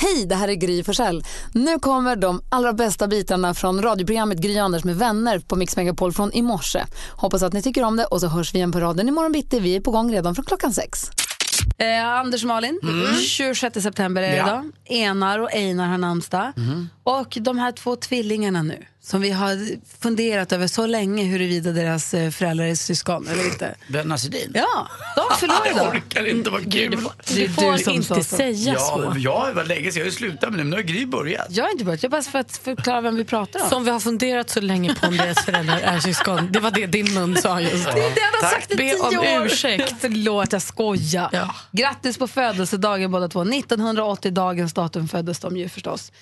Hej, det här är Gry Forssell. Nu kommer de allra bästa bitarna från radioprogrammet Gry Anders med vänner på Mix Megapol från i morse. Hoppas att ni tycker om det och så hörs vi igen på raden imorgon bitti. Vi är på gång redan från klockan sex. Eh, Anders och Malin, 26 september är det Ja. idag. Enar och Einar har namnsdag. Och de här två tvillingarna nu, som vi har funderat över så länge huruvida deras eh, föräldrar är syskon eller inte. Bröderna Sedin? Ja, de förlorar Jag orkar inte, vad kul. Det är Du får du som inte så. säga Ja, så. ja, det var länge sedan. Jag har ju slutat med det, men nu har Gry börjat. Jag har inte börjat, jag bara för att förklara vem vi pratar om. Som vi har funderat så länge på om deras föräldrar är syskon. Det var det din mun sa just. Det är det han har sagt i Be tio om år. ursäkt. Förlåt, jag skojar. Ja. Grattis på födelsedagen båda två. 1980 dagens datum föddes de ju förstås.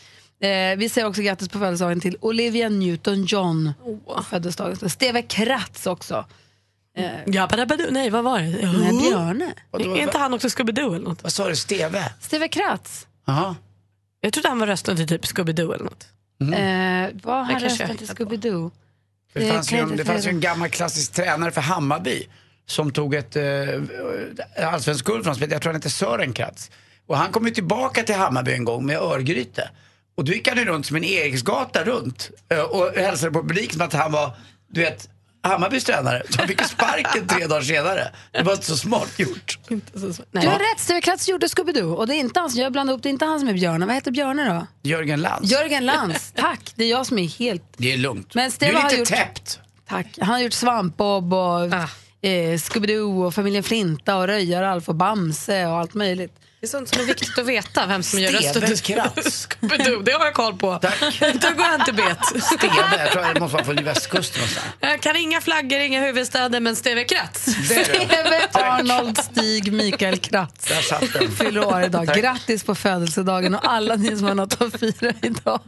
Eh, vi säger också grattis på födelsedagen till Olivia Newton-John. Oh. Födelsedagen. Steve Kratz också. Ja, badabadu. Nej, vad var det? Nej, Björne. Är inte han också Scooby-Doo eller något? Vad sa du, Steve? Steve Kratz. Jaha. Jag trodde han var rösten till typ Scooby-Doo eller något. Eh, vad har kanske rösten jag till. Scooby-Doo? Det Det fanns, ju, en- det fanns ju en gammal klassisk tränare för Hammarby som tog ett eh, allsvensk guld från. Jag tror han hette Sören Kratz. Och han kom ju tillbaka till Hammarby en gång med Örgryte. Och då gick han ju runt som en Eriksgata runt eh, och hälsade på publiken som att han var, du vet, Hammarbys tränare. Så han fick sparken tre dagar senare. Det var inte så smart gjort. Inte så- Du har rätt, Steve Kratz gjorde Scooby-Doo. Och det är inte han, som- jag blandar ihop, det är inte han som är Björne. Vad heter Björne då? Jörgen Lantz. Jörgen Lantz. Tack, det är jag som är helt Det är lugnt. Men Steve du är har lite gjort- täppt. Tack. Han har gjort Svampbob och Ah. eh, Scooby-Doo och familjen Flinta och Röjar-Alf och Bamse och allt möjligt. Det är sånt som är viktigt att veta, vem som gör rösten. Scooby-Doo. Det har jag koll på. Tack. Då går jag inte bet. Steve, jag tror det måste vara från västkusten någonstans. Jag kan inga flaggor, inga huvudstäder, men Steve Kratz. Steve Arnold Stig Mikael Kratz Där satt den. fyller år idag. Grattis på födelsedagen och alla ni som har något att fira idag.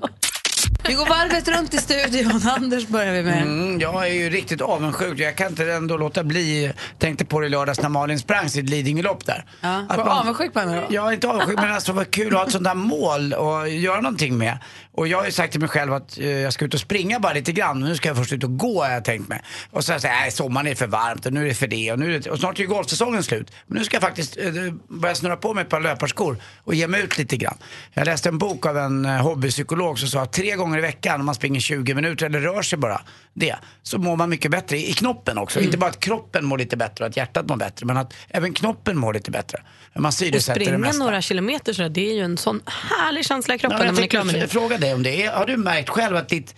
Vi går varvet runt i studion. Anders börjar vi med. Mm, jag är ju riktigt avundsjuk. Jag kan inte ändå låta bli. Tänkte på det lördags när Malin sprang sitt Lidingölopp där. Ja, Att var man- avundsjuk på henne då? Jag är inte avundsjuk men alltså vad kul att ha ett sånt där mål och göra någonting med. Och jag har ju sagt till mig själv att eh, jag ska ut och springa bara lite grann. Nu ska jag först ut och gå har jag tänkt mig. Och så har jag nej sommaren är för varmt och nu är det för det och, nu är det, och snart är ju golfsäsongen slut. Men nu ska jag faktiskt eh, börja snurra på mig ett par löparskor och ge mig ut lite grann. Jag läste en bok av en eh, hobbypsykolog som sa att tre gånger i veckan om man springer 20 minuter eller rör sig bara det, så mår man mycket bättre i, i knoppen också. Inte bara att kroppen mår lite bättre och att hjärtat mår bättre, men att även knoppen mår lite bättre. Man Och syresätter det springa mesta. några kilometer så där, det är ju en sån härlig känsla i kroppen Ja, när man är klar med det. f- fråga dig om det. Har du märkt själv att ditt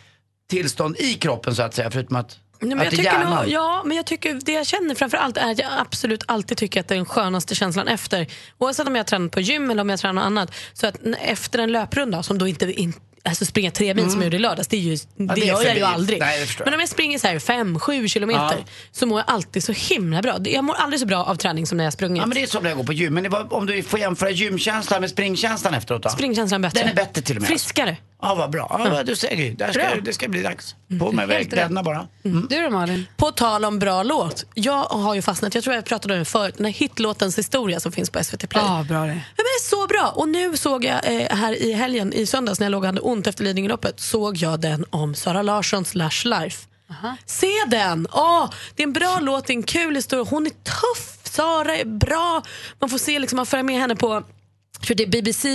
tillstånd i kroppen så att säga, förutom att, Nej, men att jag det tycker nog, ja, men jag tycker det jag känner framför allt är att jag absolut alltid tycker att det är den skönaste känslan efter. Oavsett om jag tränar på gym eller om jag tränar något annat. Så att efter en löprunda, som då inte in, alltså springa tre mil som jag gjorde i lördags, det, är ju, det, det är gör jag ju aldrig. Nej, det jag. men om jag springer så här fem, sju kilometer Ja. så mår jag alltid så himla bra. Jag mår aldrig så bra av träning som när jag sprungit. Ja men det är som när jag går på gym. Men det var, om du får jämföra gymkänslan med springkänslan efteråt då? Springkänslan bättre. Den är bättre till och med. Friskare. Ja vad bra. Ja, Du ser ju. Där ska, Bra. det ska bli dags. På med Helt kläderna bara. Mm. Du då Malin? På tal om bra låt. Jag har ju fastnat, jag tror jag pratade om det förut, den här hitlåtens historia som finns på SVT Play. Ja, bra det. Ja, men det är så bra! Och nu såg jag eh, här i helgen, i söndags när jag låg och hade ont efter Lidingöloppet, såg jag den om Sara Larssons Lush Life. Se den! Åh, det är en bra låt, det är en kul historia. Hon är tuff, Sara är bra. Man får se, liksom, man följer med henne på för det är BBC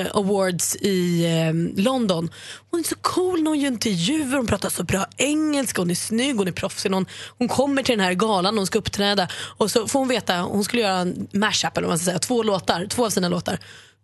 eh, Awards i eh, London. Hon är så cool när hon gör intervjuer, hon pratar så bra engelska, hon är snygg, hon är proffsig. Hon, hon kommer till den här galan, hon ska uppträda och så får hon veta, hon skulle göra en mashup eller vad man ska säga, två låtar, två av sina låtar.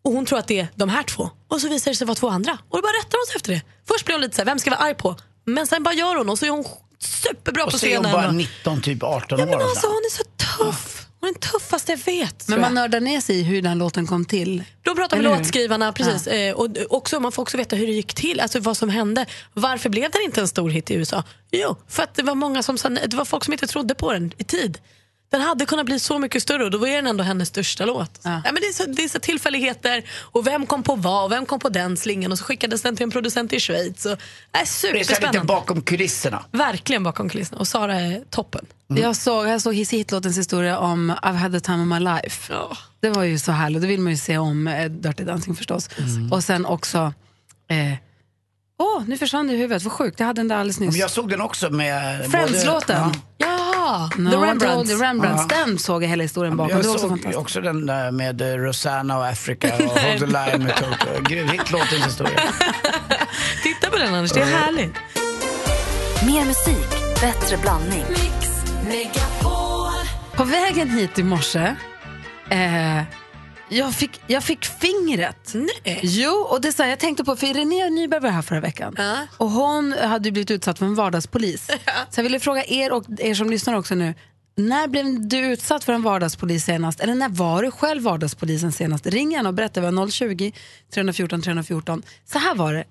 Och hon tror att det är de här två. Och så visar det sig vara två andra. Och då bara rättar hon sig efter det. Först blir hon lite så här, vem ska jag vara arg på? Men sen bara gör hon och så är hon superbra Och på så är hon scenen. bara och- 19, typ 18 ja, år. men och alltså, så. hon är så tuff. Hon är den tuffaste jag vet. Men man nördar ner sig i hur den låten kom till. De pratar med låtskrivarna, precis. Eh, och också, man får också veta hur det gick till, alltså vad som hände. Varför blev den inte en stor hit i USA? Jo, för att det var många som sa. Det var folk som inte trodde på den i tid. Den hade kunnat bli så mycket större och då var den ändå hennes största låt. Ja. men det, är så, det är så tillfälligheter och vem kom på vad och vem kom på den slingan och så skickades den till en producent i Schweiz. Och, äh, Det är lite superspännande. bakom kulisserna. Verkligen bakom kulisserna och Sara är toppen. Jag såg, jag såg Hissy Hitlåtens historia om I've had the time of my life. Ja. Det var ju så härligt. Då vill man ju se om eh, Dirty Dancing förstås. Och sen också... eh, Åh, nu försvann det i huvudet. Vad sjukt. Jag hade den där alldeles nyss. Men Jag såg den också med... både- Friends-låten. Ja. No, The Rembrandts. The Rembrandts. Den såg jag hela historien bakom. Jag det var också fantastiskt. också den där med eh, Rosanna och Africa och Hold the line med Toto. Grym hitlåtens historia. Titta på den Anders, det är härligt. Mer musik, bättre blandning. På vägen hit i morse, eh, jag, fick, jag fick fingret. Nej. Jo, och det är så här, jag tänkte på, för René Nyberg var här förra veckan. Ja. Och hon hade ju blivit utsatt för en vardagspolis. Så jag ville fråga er och er som lyssnar också nu. När blev du utsatt för en vardagspolis senast? Eller när var du själv vardagspolisen senast? Ring gärna och berätta. Vi har 020 314 314. Så här var det.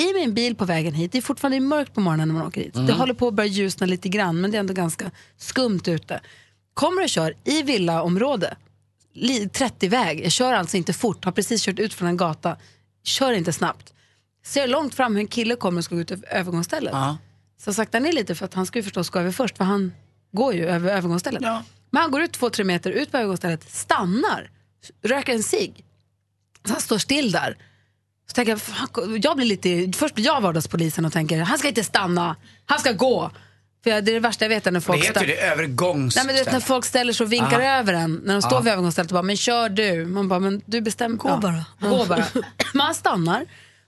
I min bil på vägen hit, det är fortfarande mörkt på morgonen när man åker hit. Det håller på att börja ljusna lite grann men det är ändå ganska skumt ute. Kommer och kör i villaområde, 30-väg. Jag kör alltså inte fort, har precis kört ut från en gata. Kör inte snabbt. Ser långt fram hur en kille kommer och ska gå ut över övergångsstället. Ja. Så saktar ner lite för att han ska ju förstås gå över först för han går ju över övergångsstället. Ja. Men han går ut två, tre meter ut på övergångsstället, stannar, röker en cigg. Så han står still där. Så tänker jag, jag blir lite, först blir jag vardagspolisen och tänker han ska inte stanna, han ska gå. För jag, det är det värsta jag vet är när Det folk heter ju det, övergångsställe. Nej, men du vet, när folk ställer sig och vinkar Aha. över en, när de står vid övergångsstället och bara, men kör du. Man bara, men du bestämmer. Gå bara. Gå bara. men han stannar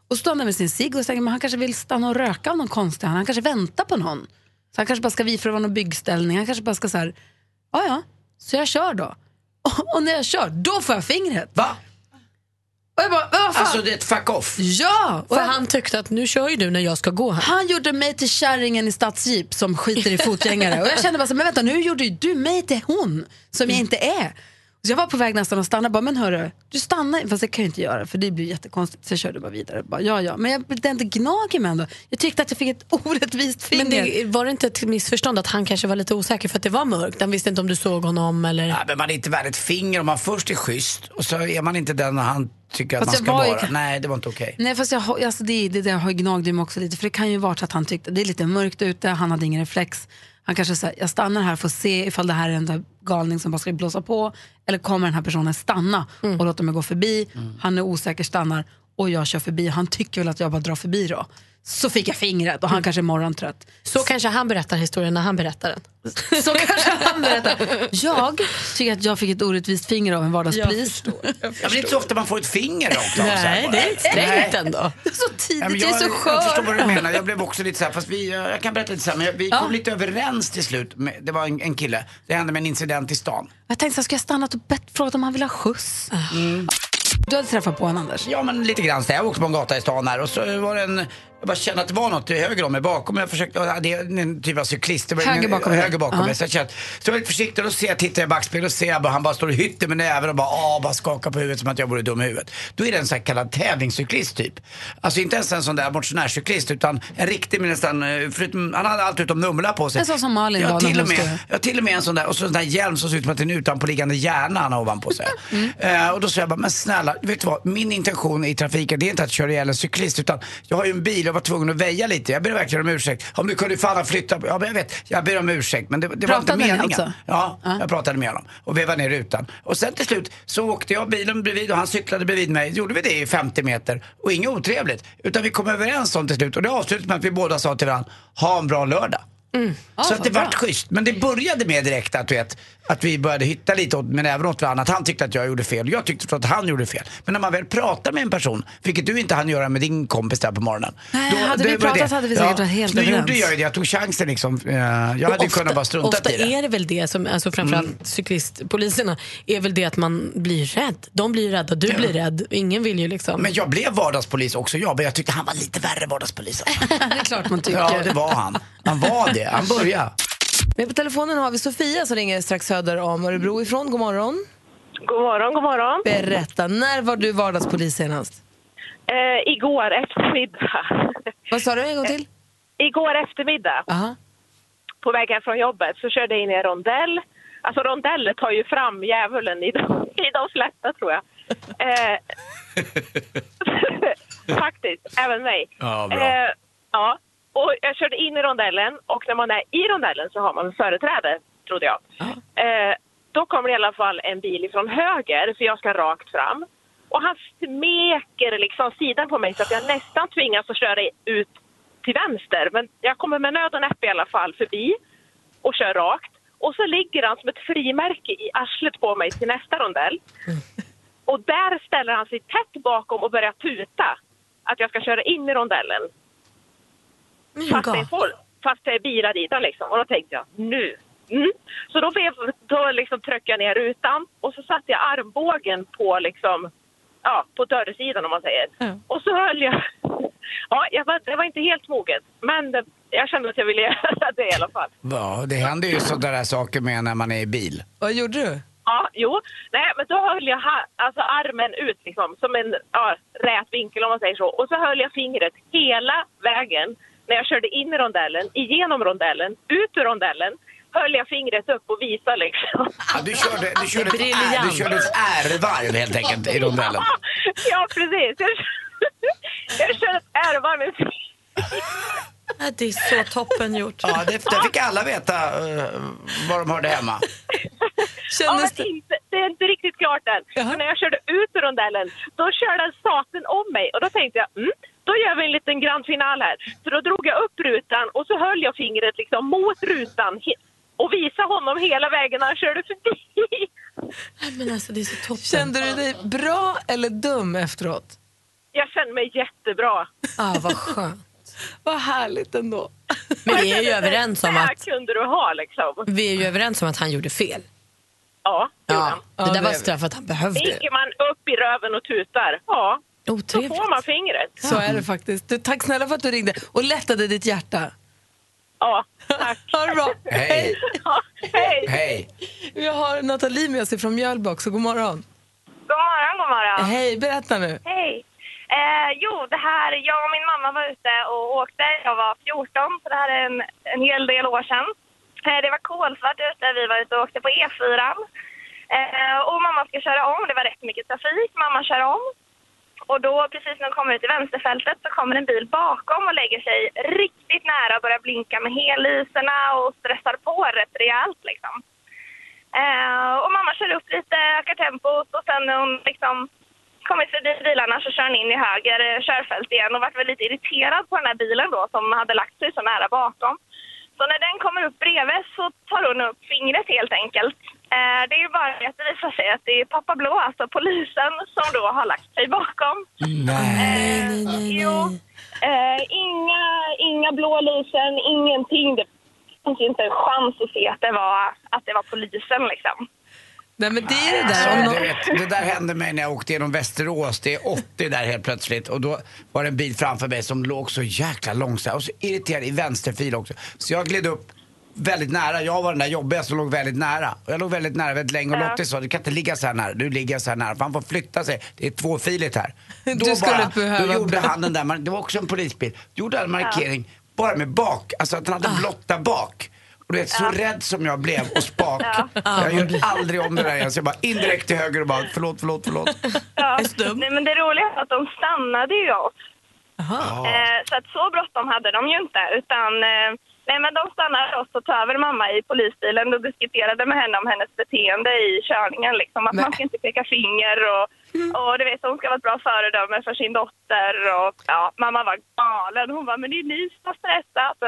och står där med sin cigg och tänker man, han kanske vill stanna och röka av någon konstig han. Han kanske väntar på någon. Så han kanske bara ska det var någon byggställning. Han kanske bara ska så här, ja ja, så jag kör då. Och, och när jag kör, då får jag fingret. Va? Och jag bara, vad fan? Alltså det är ett fuck off. ja! Och För jag, han tyckte att nu kör ju du när jag ska gå här. han gjorde mig till kärringen i stadsjeep som skiter i fotgängare. Och jag kände bara så, men vänta nu gjorde ju du mig till hon som jag inte är. Så jag var på väg nästan att stanna, bara, men hörru, du stannar, fast det kan jag inte göra för det blir jättekonstigt. Så jag körde bara vidare. Bara, ja, ja. Men jag blev inte gnager mig ändå. Jag tyckte att jag fick ett orättvist finger. Men det, var det inte ett missförstånd att han kanske var lite osäker för att det var mörkt? Han visste inte om du såg honom eller... Ja, men man är inte värd ett finger om man först är schysst och så är man inte den han tycker att Fast man jag ska var ju- vara. Nej, det var inte okej. Nej fast jag, alltså det, det har ju gnagt i mig också lite för det kan ju vara så att han tyckte det är lite mörkt ute, han hade ingen reflex. Han kanske säger jag stannar här för att se ifall det här är en där galning som bara ska blåsa på eller kommer den här personen stanna och låta mig gå förbi. Han är osäker, stannar och jag kör förbi. Han tycker väl att jag bara drar förbi då. Så fick jag fingret och han kanske är morgontrött. Så kanske han berättar historien när han berättar den. Så kanske han berättar. Jag tycker att jag fick ett orättvist finger av en vardagspolis. Ja, men det är inte så ofta man får ett finger rakt av. så här Nej, det är strängt ändå. Så tidigt, Ja, men jag, är så skör. Jag förstår vad du menar. Jag blev också lite så här, fast vi, jag kan berätta lite så här, men vi kom lite överens till slut. Med, det var en, en kille, det hände med en incident i stan. Jag tänkte så här, ska jag stannat och bett, frågat om han vill ha skjuts? Du hade träffat på honom Anders? Ja men lite grann så. Jag åkte på en gata i stan här och så var det en, jag bara kände att det var något höger om mig bakom. Jag försökte, ja, det är en typ av cyklist. Höger bakom? Höger bakom Ja. mig. Så jag kände, så jag var lite försiktig och då ser jag, tittar jag i backspegeln och ser jag bara, han bara står och hytter med näven och bara, ah, bara skakar på huvudet som att jag vore dum i huvudet. Då är det en så kallad tävlingscyklist typ. Alltså inte ens en sån där motionärscyklist utan en riktig med nästan, eh, förutom, han hade allt utom nummerlapp på sig. En sån som Malin ja, var när till och med, stod. Ja, till och med en sån där, och så en sån där hjälm som ser ut som att det är en utanpåliggande hjärna han har ovanpå sig. Eh, och då sa jag bara, men snälla, vet du vad? Min intention i trafiken det är inte att köra ihjäl en cyklist utan jag har ju en bil och var tvungen att väja lite. Jag ber verkligen om ursäkt. Om du kunde fan ha flyttat, ja men jag vet, jag ber om ursäkt men det, det var inte meningen. alltså? Ja, jag pratade med honom och vevade ner rutan. Och sen till slut så åkte jag bilen bredvid och han cyklade bredvid mig. Gjorde vi det i 50 meter och inget otrevligt. Utan vi kom överens om till slut och det avslutade med att vi båda sa till varandra, ha en bra lördag. så att det vart schysst. Men det började med direkt att, du vet, att vi började hitta lite åt, men även åt varandra. Att han tyckte att jag gjorde fel jag tyckte att han gjorde fel. Men när man väl pratar med en person, vilket du inte hann göra med din kompis där på morgonen. Nej, hade vi var pratat hade vi säkert varit helt Då överens. gjorde jag det, jag tog chansen liksom. Eh, Jag hade kunnat bara strunta ofta i det. Mm. är det väl det, som, alltså framförallt cyklistpoliserna, är väl det att man blir rädd. De blir rädda, du blir rädd. Ingen vill ju liksom... Men jag blev vardagspolis också jag, men jag tyckte han var lite värre vardagspolis. Alltså. det är klart man tycker. Ja, det var han. Han var det. Han började. Men på telefonen har vi Sofia som ringer strax söder om Örebro ifrån. God morgon. God morgon, god morgon. Berätta, när var du vardagspolis senast? Eh, igår eftermiddag. Vad sa du en gång till? igår eftermiddag, Aha. på vägen från jobbet, så körde jag in i en rondell Alltså rondeller tar ju fram djävulen i de, i de flesta tror jag. Eh, faktiskt, även mig. Ja, bra. Eh, ja, och jag körde in i rondellen och när man är i rondellen så har man företräde, trodde jag. Eh, då kommer det i alla fall en bil ifrån höger, för jag ska rakt fram. Och han smeker liksom sidan på mig så att jag nästan tvingas att köra ut till vänster. Men jag kommer med nöd och näppe i alla fall förbi och kör rakt. Och så ligger han som ett frimärke i arslet på mig till nästa rondell. Och där ställer han sig tätt bakom och börjar tuta att jag ska köra in i rondellen. Fast det är, folk, fast det är bilar dit liksom. Och då tänkte jag, nu. Mm. Så då, blev, då liksom tryckte jag ner rutan och så satte jag armbågen på, liksom, ja, på dörrsidan om man säger. Och så höll jag... Ja, jag var, det var inte helt moget, men det, jag kände att jag ville göra det i alla fall. Ja, det händer ju sådana saker med när man är i bil. Vad gjorde du? Ja, jo. Nej, men då höll jag ha, alltså armen ut liksom, som en ja, rät vinkel om man säger så. Och så höll jag fingret hela vägen när jag körde in i rondellen, igenom rondellen, ut ur rondellen. Höll jag fingret upp och visade liksom. Ja, du körde, du körde, ett, du körde ett R-varv helt enkelt i rondellen. ja, precis. Jag, jag körde ett ärvarv med Ja, Det är så toppen gjort. Ja, det, det fick alla veta uh, var de hörde hemma. ja, men inte, det är inte riktigt klart än. Men när jag körde ut ur rondellen, då körde en staten om mig. Och då tänkte jag, mm, då gör vi en liten grand final här. Så då drog jag upp rutan och så höll jag fingret liksom mot rutan och visade honom hela vägen när han körde förbi. Men alltså, det är så toppen. Kände du dig bra eller dum efteråt? Jag kände mig jättebra. Ah, vad skönt. Vad härligt ändå. Men vi är ju överens om att, kunde du ha liksom. vi är ju överens om att han gjorde fel. Ja, Ja, det Ja, där det var är vi. straffet han behövde. Sticker man upp i röven och tutar, ja, då Otrevligt. får man fingret. Så är det faktiskt. Du, tack snälla för att du ringde och lättade ditt hjärta. Ja, tack. Ha det bra. Hej. Ja, hej. Hej. Vi har Nathalie med oss från Mjölby också. God morgon. God morgon, god morgon. Hej, berätta nu. Hej. Eh, jo, det här, jag och min mamma var ute och åkte. Jag var 14, så det här är en, en hel del år sedan. Eh, det var kolsvart ute, vi var ute och åkte på E4. Eh, och mamma ska köra om, det var rätt mycket trafik. Mamma kör om. Och då, precis när hon kommer ut i vänsterfältet, så kommer en bil bakom och lägger sig riktigt nära och börjar blinka med hellyserna och stressar på rätt rejält liksom. Eh, och mamma kör upp lite, ökar tempot och sen när hon liksom kommit förbi bilarna så kör han in i höger eh, körfält igen och vart väl lite irriterad på den här bilen då som hade lagt sig så nära bakom. Så när den kommer upp bredvid så tar hon upp fingret helt enkelt. Eh, det är ju bara att det visar sig att det är pappa Blå, alltså polisen, som då har lagt sig bakom. Nej, nej, Jo, eh, inga, inga blå lysen, ingenting. Det fanns ju inte en chans att se att det var, att det var polisen liksom. Nej, men det är det där. Alltså, du vet, det där hände mig när jag åkte genom Västerås. Det är 80 där helt plötsligt. Och då var det en bil framför mig som låg så jäkla långsamt och så irriterad i vänsterfil också. Så jag gled upp väldigt nära. Jag var den där jobbiga som låg väldigt nära. Och jag låg väldigt nära väldigt länge. Och Ja. Lottie sa, du kan inte ligga så här nära. Du ligger så här nära. För han får flytta sig. Det är tvåfiligt här. Du Då, skulle bara, behöva- då gjorde han den där, det var också en polisbil. Gjorde en markering bara med bak. Alltså att han hade blotta bak. Och du vet, så rädd som jag blev och spak. Jag gör aldrig om det där igen. Så jag bara indirekt till höger och bara förlåt, förlåt, förlåt. Ja. Nej, men det roliga är att de stannade ju oss. Eh, så att så bråttom hade de ju inte. Utan, eh, nej, men de stannade oss och tog över mamma i polisbilen och diskuterade med henne om hennes beteende i körningen. Liksom. Att man ska inte peka finger och, och du vet, hon ska vara ett bra föredöme för sin dotter. Och, ja, mamma var galen. Hon var men det är ni som har stressat.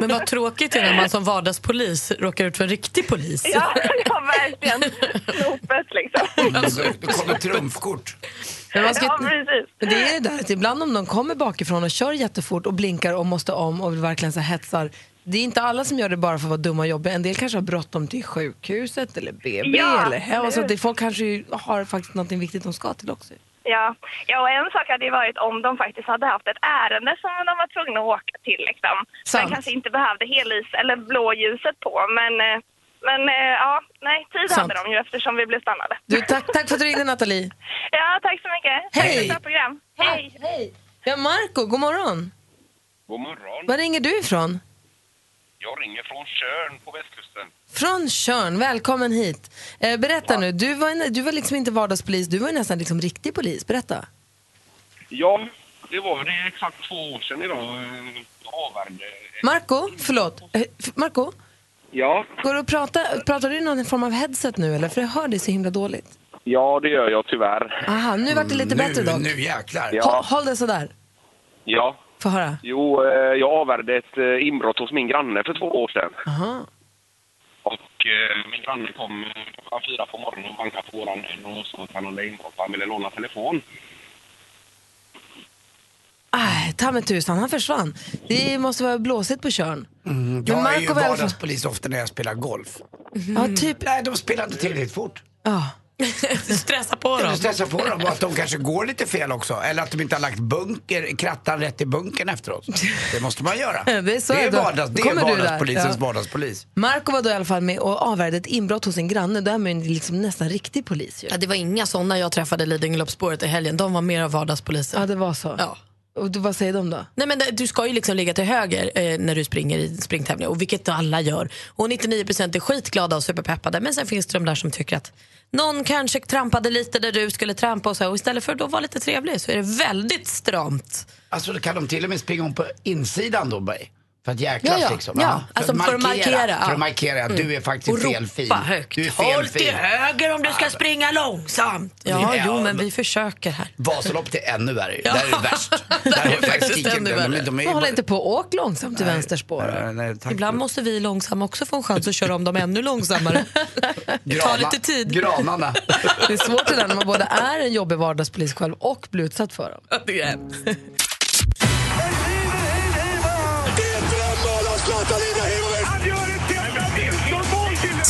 Men vad tråkigt är när man som vardagspolis råkar ut för en riktig polis. ja, ja, verkligen. Snopet liksom. Då kommer trumfkort. Men, man ska... Ja, precis. men det är det där att ibland om någon kommer bakifrån och kör jättefort och blinkar och måste om och verkligen så hetsar. Det är inte alla som gör det bara för att vara dumma och jobbiga. En del kanske har bråttom till sjukhuset eller BB Ja, eller hem. Alltså, det, folk kanske har faktiskt något viktigt de ska till också. Ja. ja, och en sak hade ju varit om de faktiskt hade haft ett ärende som de var tvungna att åka till. Liksom. Sant. Men kanske inte behövde hellys eller blåljuset på. Men, eh, men eh, ja, nej, tid Sant. hade de ju eftersom vi blev stannade. Du, tack, tack för att du ringde Nathalie. Ja, tack så mycket. Hej. Tack för ett program. Hej. Hej. Ja, Marco, god morgon. God morgon. Var ringer du ifrån? Jag ringer från Tjörn på västkusten. Från Tjörn, välkommen hit. Eh, berätta nu, du var, en- du var liksom inte vardagspolis, du var ju nästan liksom riktig polis. Berätta. Ja, det var det exakt två år sedan idag. eh, Jag avvärjde... Marco, förlåt. Eh, Marco, Ja, går du och pratar, pratar du i någon form av headset nu eller? För jag hör dig så himla dåligt. ja det gör jag tyvärr. Aha, nu vart det lite nu, bättre dock. Nu jäklar. Ja. Håll, håll det sådär. Ja. Få höra. Jo, eh, jag avvärjde ett eh, inbrott hos min granne för två år sedan. Aha. Och eh, min granne kom eh, klockan fyra på morgonen och bankade på våran dörr och sa att han hade inbrott och han ville låna telefon. Aj, ta mig tusan, han försvann. Det måste vara blåsigt på Tjörn. Mm, jag är ju vardagspolis ofta när jag spelar golf. Ja, typ. Nej, de spelar inte tillräckligt fort. Ja. Du stressar på dem. Du stressar på dem och att de kanske går lite fel också. Eller att de inte har lagt bunker, krattan rätt i bunkern efteråt. Det måste man göra. Det är så det är, vardags, det är vardagspolisens ja. vardagspolis. Marco var då i alla fall med och avvärjde ett inbrott hos en granne. Då är man ju liksom nästan riktig polis ju. Ja, det var inga såna jag träffade i Lidingöloppsspåret i helgen. De var mer av vardagspoliser. Ja, det var så. Ja. Och då, vad säger de då? Nej, men du ska ju liksom ligga till höger eh, när du springer i springtävlingar, och vilket alla gör. Och 99% är skitglada och superpeppade. Men sen finns det de där som tycker att någon kanske trampade lite där du skulle trampa och så. Och istället för att då vara lite trevlig så är det väldigt stramt. Alltså då kan de till och med springa om på insidan då Berg? För att jäklas Ja, ja. liksom? Ja, alltså för att markera, För ja. att markera att du är Mm. faktiskt Och fel fil. högt. Du är fel Håll till höger om du ska springa långsamt. Ja, Ja, jo, men vi försöker här. Vasaloppet är ännu värre. Ja. Där är det värst. Där är det faktiskt ännu värre. de- de är- håll inte på och åk långsamt i vänsterspår. Nej, nej, tack. Ibland måste vi långsamma också få en chans att köra om dem ännu långsammare. Ta Grana- lite tid. Granarna. Det är svårt det där när man både är en jobbig vardagspolis själv och blir utsatt för dem. Det är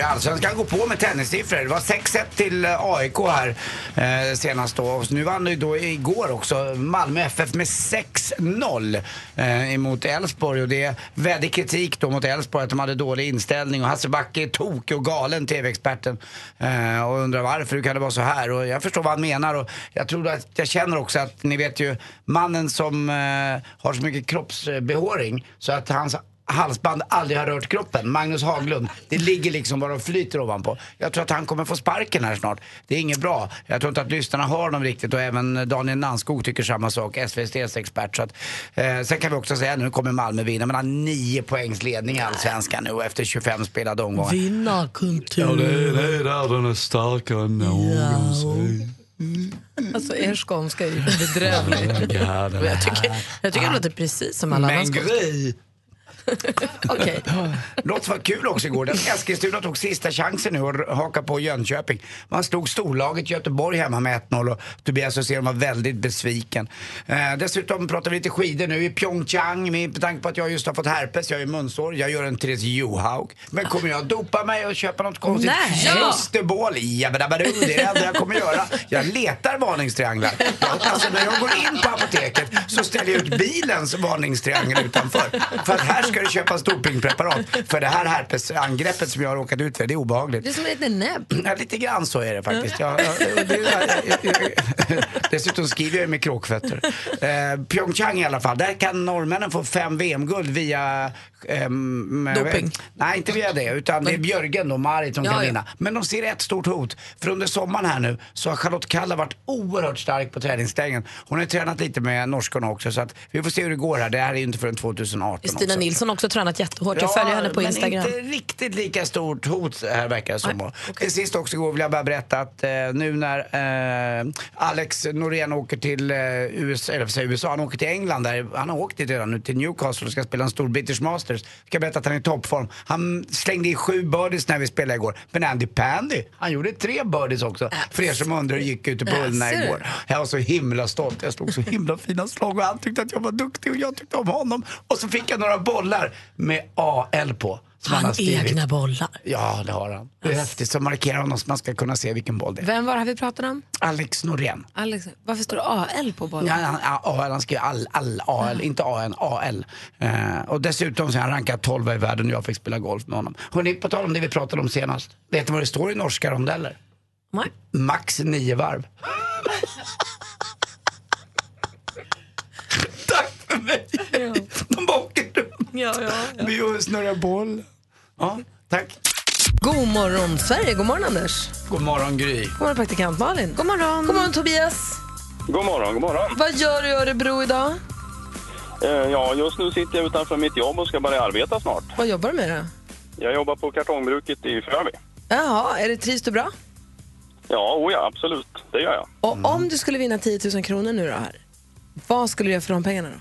hej. Allsvenskan går på med tennissiffror. Det var 6-1 till eh, AIK här eh, senast då. Och nu vann ju då igår också Malmö FF med 6-0 eh, emot Elfsborg. Och det vädde kritik då mot Elfsborg att de hade dålig inställning. Och Hasse Backe är tokig och galen, TV-experten. Eh, och undrar varför, hur kan det vara så här? Och jag förstår vad han menar. Och jag tror att jag känner också att, ni vet ju, mannen som eh, har så mycket kroppsbehåring så att hans halsband aldrig har rört kroppen. Magnus Haglund. Det ligger liksom bara och flyter ovanpå. Jag tror att han kommer få sparken här snart. Det är inget bra. Jag tror inte att lyssnarna hör honom riktigt och även Daniel Nanskog tycker samma sak. SVTs expert. Så att, eh, sen kan vi också säga nu kommer Malmö vinna. Man har nio poängs ledning i Allsvenskan nu efter 25 spelade omgångar. Vinnarkultur. är där den är starkare än någonsin. Alltså er skånska är ju bedrövlig. Jag tycker, jag tycker det låter precis som alla andra Men skådespelare. Okej. Något var kul också igår. Den Eskilstuna tog sista chansen nu och haka på Jönköping. Man stod storlaget Göteborg hemma med 1-0 och Tobias Hysén var väldigt besviken. Eh, dessutom pratar vi lite skidor nu i Pyeongchang med tanke på att jag just har fått herpes. Jag är munsår. Jag gör en Therese Johaug. Men kommer jag dopa mig och köpa något konstigt Nej. fosterbål? Jabbadabadoo, det är det enda jag kommer göra. Jag letar varningstrianglar. Alltså när jag går in på apoteket så ställer jag ut bilens varningstriangel utanför. För att här ska det köpas dopingpreparat. För det här herpesangreppet som jag har råkat ut för, det är obehagligt. Det är som en liten näbb. Ja, lite grann så är det faktiskt. Jag, jag, det, jag, dessutom skriver jag med kråkfötter. Eh, Pyeongchang i alla fall, där kan norrmännen få fem VM-guld via... ehm, Doping. Nej, inte via det, utan det är Björgen och Marit som Ja, kan ja. vinna. Men de ser ett stort hot. För under sommaren här nu så har Charlotte Kalla varit oerhört stark på träningslägen. Hon har ju tränat lite med norskorna också så att vi får se hur det går här. Det här är ju inte förrän 2018 Stina också. Nilsson har också tränat jättehårt. Jag följer henne på Instagram. Men inte riktigt lika stort hot här verkar det som. Till sist också igår vill jag bara berätta att eh, nu när eh, Alex Norén åker till eh, USA, eller USA, han åker till England där, han har åkt dit redan nu till Newcastle och ska spela en stor British Masters. Jag ska berätta att han är i toppform. Han slängde i sju birdies när vi spelade igår. Men Andy Pandy, han gjorde tre birdies också. För er som undrar gick ute på Ullna Jaså? igår. Jag var så himla stolt. Jag slog så himla fina slag och han tyckte att jag var duktig och jag tyckte om honom. Och så fick jag några bollar med AL på. som Han har skrivit. egna bollar. Ja, det har han. Det är häftigt. Så markerar honom så man ska kunna se vilken boll det är. Vem var det här vi pratade om? Alex Norén. Alex, varför står det AL på bollen? Ja, han, ja, AL, han skriver all, all AL, inte AN, AL. Eh, och dessutom så är han rankad 12 i världen och jag fick spela golf med honom. Hörrni, på tal om det vi pratade om senast. Vet ni vad det står i norska rondeller? Nej. Max nio varv. Ja, ja, Vi snurrar boll. Ja, tack. God morgon Sverige, god morgon Anders. God morgon Gry. God morgon praktikant Malin. God morgon. God morgon Tobias. God morgon, god morgon. Vad gör du i Örebro idag? Eh, Ja, just nu sitter jag utanför mitt jobb och ska börja arbeta snart. Vad jobbar du med då? Jag jobbar på kartongbruket i Frövi. Jaha, är det, trivs du bra? Ja, oh ja, absolut. Det gör jag. Och om du skulle vinna 10 000 kronor nu då här, vad skulle du göra för de pengarna då?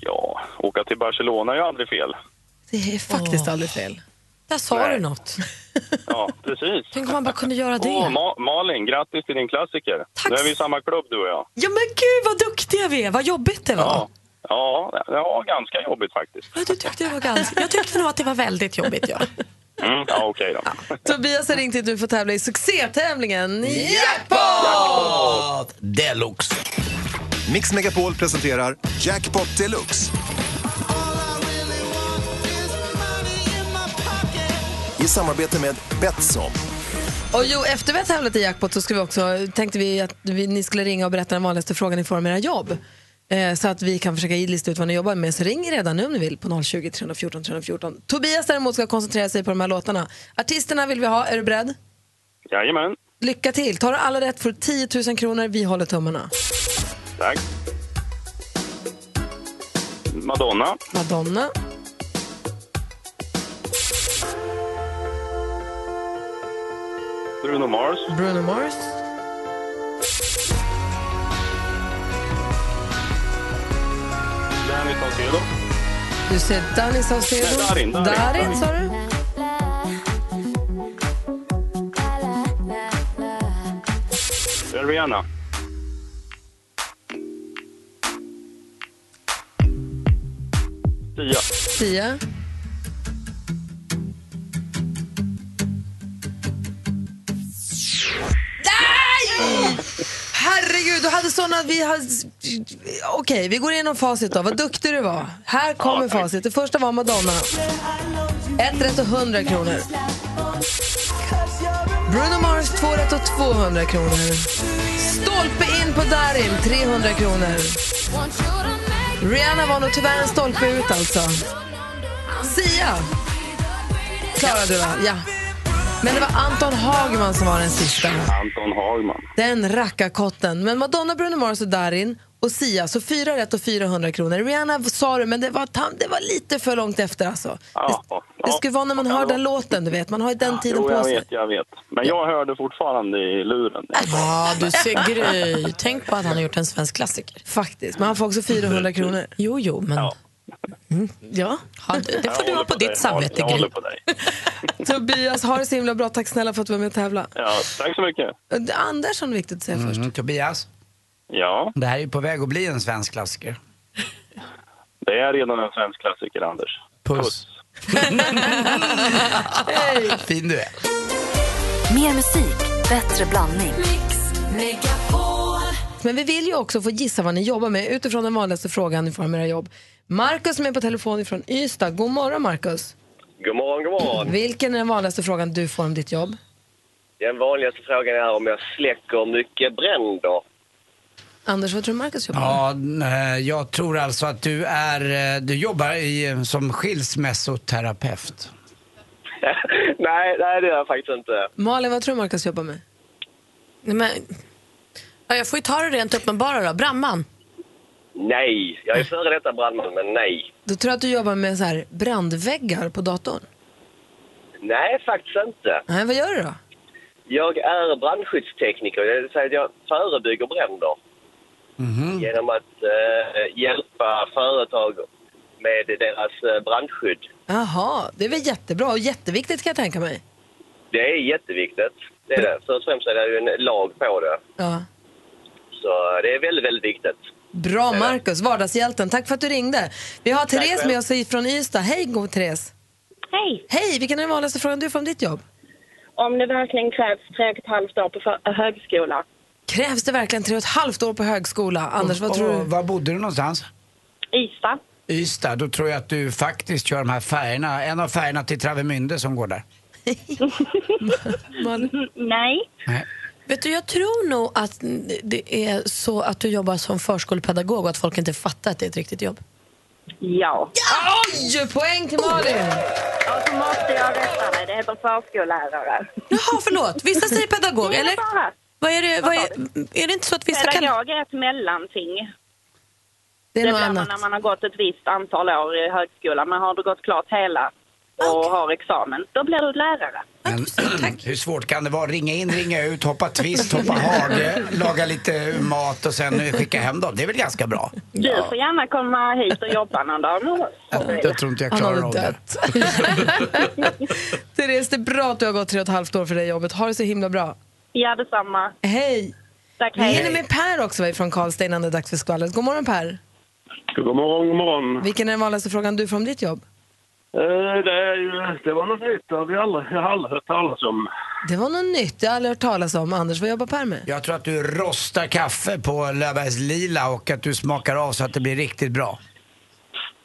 Ja, åka till Barcelona är ju aldrig fel. Det är faktiskt aldrig fel. Där sa Nej. du något. Ja, precis. Tänk om man bara kunde göra det. Åh, Ma- Malin, grattis till din klassiker. Nu är vi i samma klubb du och jag. Ja men gud vad duktiga vi är, vad jobbigt det var. Ja, ja det var ganska jobbigt faktiskt. Ja, du tyckte det var ganska... Jag tyckte nog att det var väldigt jobbigt. Ja. Mm, ja, okej då. Tobias har ringt hit nu för att tävla i succétävlingen Jackpot deluxe. Mix Megapol presenterar Jackpot Deluxe. I samarbete med Betsson. Och jo, efter vi har tävlat i jackpot så ska vi också, tänkte vi att vi, ni skulle ringa och berätta den vanligaste frågan ni får om era jobb. Eh, så att vi kan försöka lista ut vad ni jobbar med. Så ring redan nu om ni vill på 020 314 314. Tobias däremot ska koncentrera sig på de här låtarna. Artisterna vill vi ha, är du beredd? Jajamän, Lycka till! Tar du alla rätt får du 10 000 kronor, vi håller tummarna. Tack. Madonna, Madonna, Bruno Mars, Bruno Mars, Danny Saucedo, du ser Danny Saucedo. Nej, Darin, Darin. Darin sa du? Rihanna, Sia. Nej! Herregud, du hade såna... Vi har... Okej, vi går igenom facit då. Vad duktig du var. Här kommer facit. Det första var Madonna. Ett rätt och 100 kronor. Bruno Mars, två rätt och 200 kronor. Stolpe in på Darin, 300 kronor. Rihanna var nog tyvärr en stolpe ut alltså. Sia klarade du va? Ja. Men det var Anton Hagman som var den sista. Anton Hagman. Den rackarkotten. Men Madonna, Bruno Mars och Darin och Sia, så fyra rätt och 400 kronor. Rihanna sa du, men det var, det var lite för långt efter alltså. Ja, ja, Det skulle vara när man hör den låten, du vet. Man har ju den tiden Jo, på jag sig. vet, jag vet. Men jag hörde fortfarande i luren. Ja, du ser Gry. Tänk på att han har gjort en svensk klassiker. Faktiskt, men han får också 400 kronor. Jo, jo, men... Ja. Det får du ha på ditt samvete, Jag håller på dig. Tobias, ha det så himla bra. Tack snälla för att du var med och tävla. Ja, tack så mycket. Anders har viktigt att säga först. Mm, Tobias, Ja, det här är ju på väg att bli en svensk klassiker. det är redan en svensk klassiker, Anders. Puss. Fin du är. Mer musik, bättre blandning. Men vi vill ju också få gissa vad ni jobbar med utifrån den vanligaste frågan ni får om era jobb. Markus som är på telefon från Ystad. God morgon Markus. God morgon, god morgon. Vilken är den vanligaste frågan du får om ditt jobb? Den vanligaste frågan är om jag släcker mycket bränder. Anders, vad tror du Markus jobbar med? Ja, eh, jag tror alltså att du är, eh, du jobbar i, som skilsmässoterapeut. nej, nej, det är jag faktiskt inte. Malin, vad tror du Markus jobbar med? Nej, men... Ja, jag får ju ta det rent uppenbara då. Brandman. Nej, jag är före detta brandman, men nej. Då tror jag att du jobbar med så här brandväggar på datorn. Nej, faktiskt inte. Nej, vad gör du då? Jag är brandskyddstekniker, det vill säga att jag förebygger bränder. Genom att eh, hjälpa företag med deras eh, brandskydd. Jaha, det är väl jättebra och jätteviktigt kan jag tänka mig. Det är jätteviktigt. Det är det. Först och främst är det ju en lag på det. Ja. Så det är väldigt, väldigt viktigt. Bra Markus, vardagshjälten. Tack för att du ringde. Vi har Therese med oss från Ystad. Hej god Therese. Hej! Hej, vilken är den vanligaste frågan du får om ditt jobb? Om det verkligen krävs tre och ett halvt år på högskola. Krävs det verkligen tre och ett halvt år på högskola? Anders, vad tror Och du? Var bodde du någonstans? Ystad. Ystad. Då tror jag att du faktiskt kör de här färgerna, en av färgerna till Travemünde som går där. Nej. Vet du, jag tror nog att det är så att du jobbar som förskolepedagog och att folk inte fattar att det är ett riktigt jobb. Ja. Oj, poäng till Malin! Och så måste jag rätta dig. Det heter förskollärare. Jaha, förlåt. Vissa säger pedagog, eller? Vad är det, vad är, är det inte så att vissa kan... Pedagog är ett mellanting. Det är det något annat. när man har gått ett visst antal år i högskolan. Men har du gått klart hela och har examen, då blir du lärare. Men, hur svårt kan det vara? Ringa in, ringa ut, hoppa twist, hoppa hage, laga lite mat och sen skicka hem dem. Det är väl ganska bra? Du får gärna komma hit och jobba någon dag med oss. Jag tror inte jag klarar av det. Therese, det är bra att du har gått tre och ett halvt år för det jobbet. Ha det så himla bra. Ja, detsamma. Hej! Tack, Vi hej. hinner med Per också från Karlstad innan det är dags för skvallret. God morgon Per! God morgon, god morgon. Vilken är den vanligaste frågan du får om ditt jobb? Eh, det, är ju, det var något nytt, det har vi aldrig, jag har aldrig hört talas om. Det var något nytt jag har aldrig hört talas om. Anders, vad jobbar Per med? Jag tror att du rostar kaffe på Löfbergs Lila och att du smakar av så att det blir riktigt bra.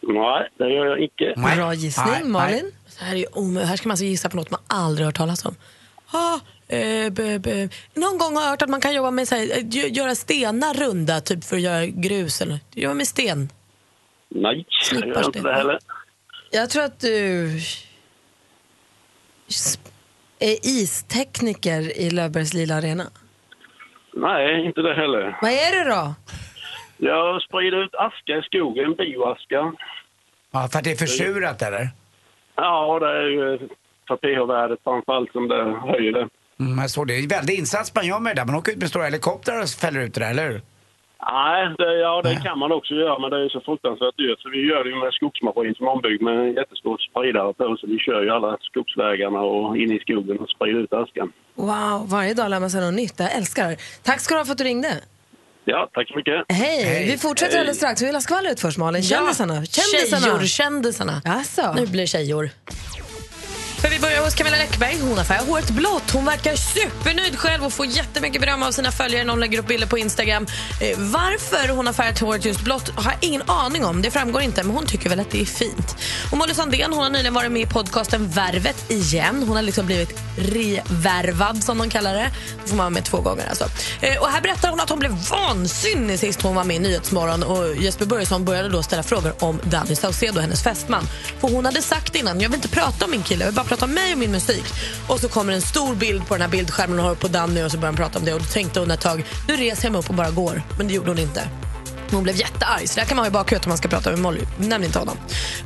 Nej, det gör jag inte. Bra gissning. Malin? Det här, är omö- här ska man alltså gissa på något man aldrig hört talas om. Ah, eh, b, b. Någon gång har jag hört att man kan jobba med så här, eh, gö- göra stenar runda typ för att göra grus eller jobba med sten. Nej, jag gör inte det heller. Jag tror att du är istekniker i Löfbergs Lila Arena. Nej, inte det heller. Vad är det då? Jag sprider ut aska i skogen, bioaska. Ja, för att det är försurat eller? Ja, det är ju för pH-värdet framförallt som det höjer det. Mm, jag såg det. Det är en väldig insats man gör med det där. Man åker ut med stora helikoptrar och fäller ut det där, eller hur? Nej, det, ja, det kan man också göra, men det är ju så fruktansvärt dyrt. Så vi gör det ju med skogsmaskin som är ombyggd med en jättestor spridare på. Så vi kör ju alla skogsvägarna och in i skogen och sprider ut askan. Wow, varje dag lär man sig något nytt. Jag älskar det. Tack ska du ha för att du ringde. Ja, tack så mycket. Hej, vi fortsätter alldeles strax. Vi vill ha skvallret först Malin. Kändisarna. Kändisarna. Tjejor, kändisarna. Alltså. Nu blir det tjejor. För vi börjar hos Camilla Läckberg. Hon har färgat håret blått. Hon verkar supernöjd själv och får jättemycket beröm av sina följare när hon lägger upp bilder på Instagram. Eh, varför hon har färgat håret just blått har jag ingen aning om. Det framgår inte, men hon tycker väl att det är fint. Och Molly Sandén hon har nyligen varit med i podcasten Värvet igen. Hon har liksom blivit revärvad, som de kallar det. Då får man vara med två gånger. Alltså. Eh, och här berättar hon att hon blev vansinnig sist hon var med i Nyhetsmorgon och Jesper Börjesson började då ställa frågor om Danny Saucedo, hennes fästman. För hon hade sagt innan, jag vill inte prata om min kille, jag vill bara prata om mig och min musik. Och så kommer en stor bild på den här bildskärmen och har på Danny och så börjar hon prata om det och då tänkte hon ett tag, nu reser jag mig upp och bara går. Men det gjorde hon inte. Hon blev jättearg, så där kan man ha i bakhuvudet om man ska prata med Molly. Nämn inte honom.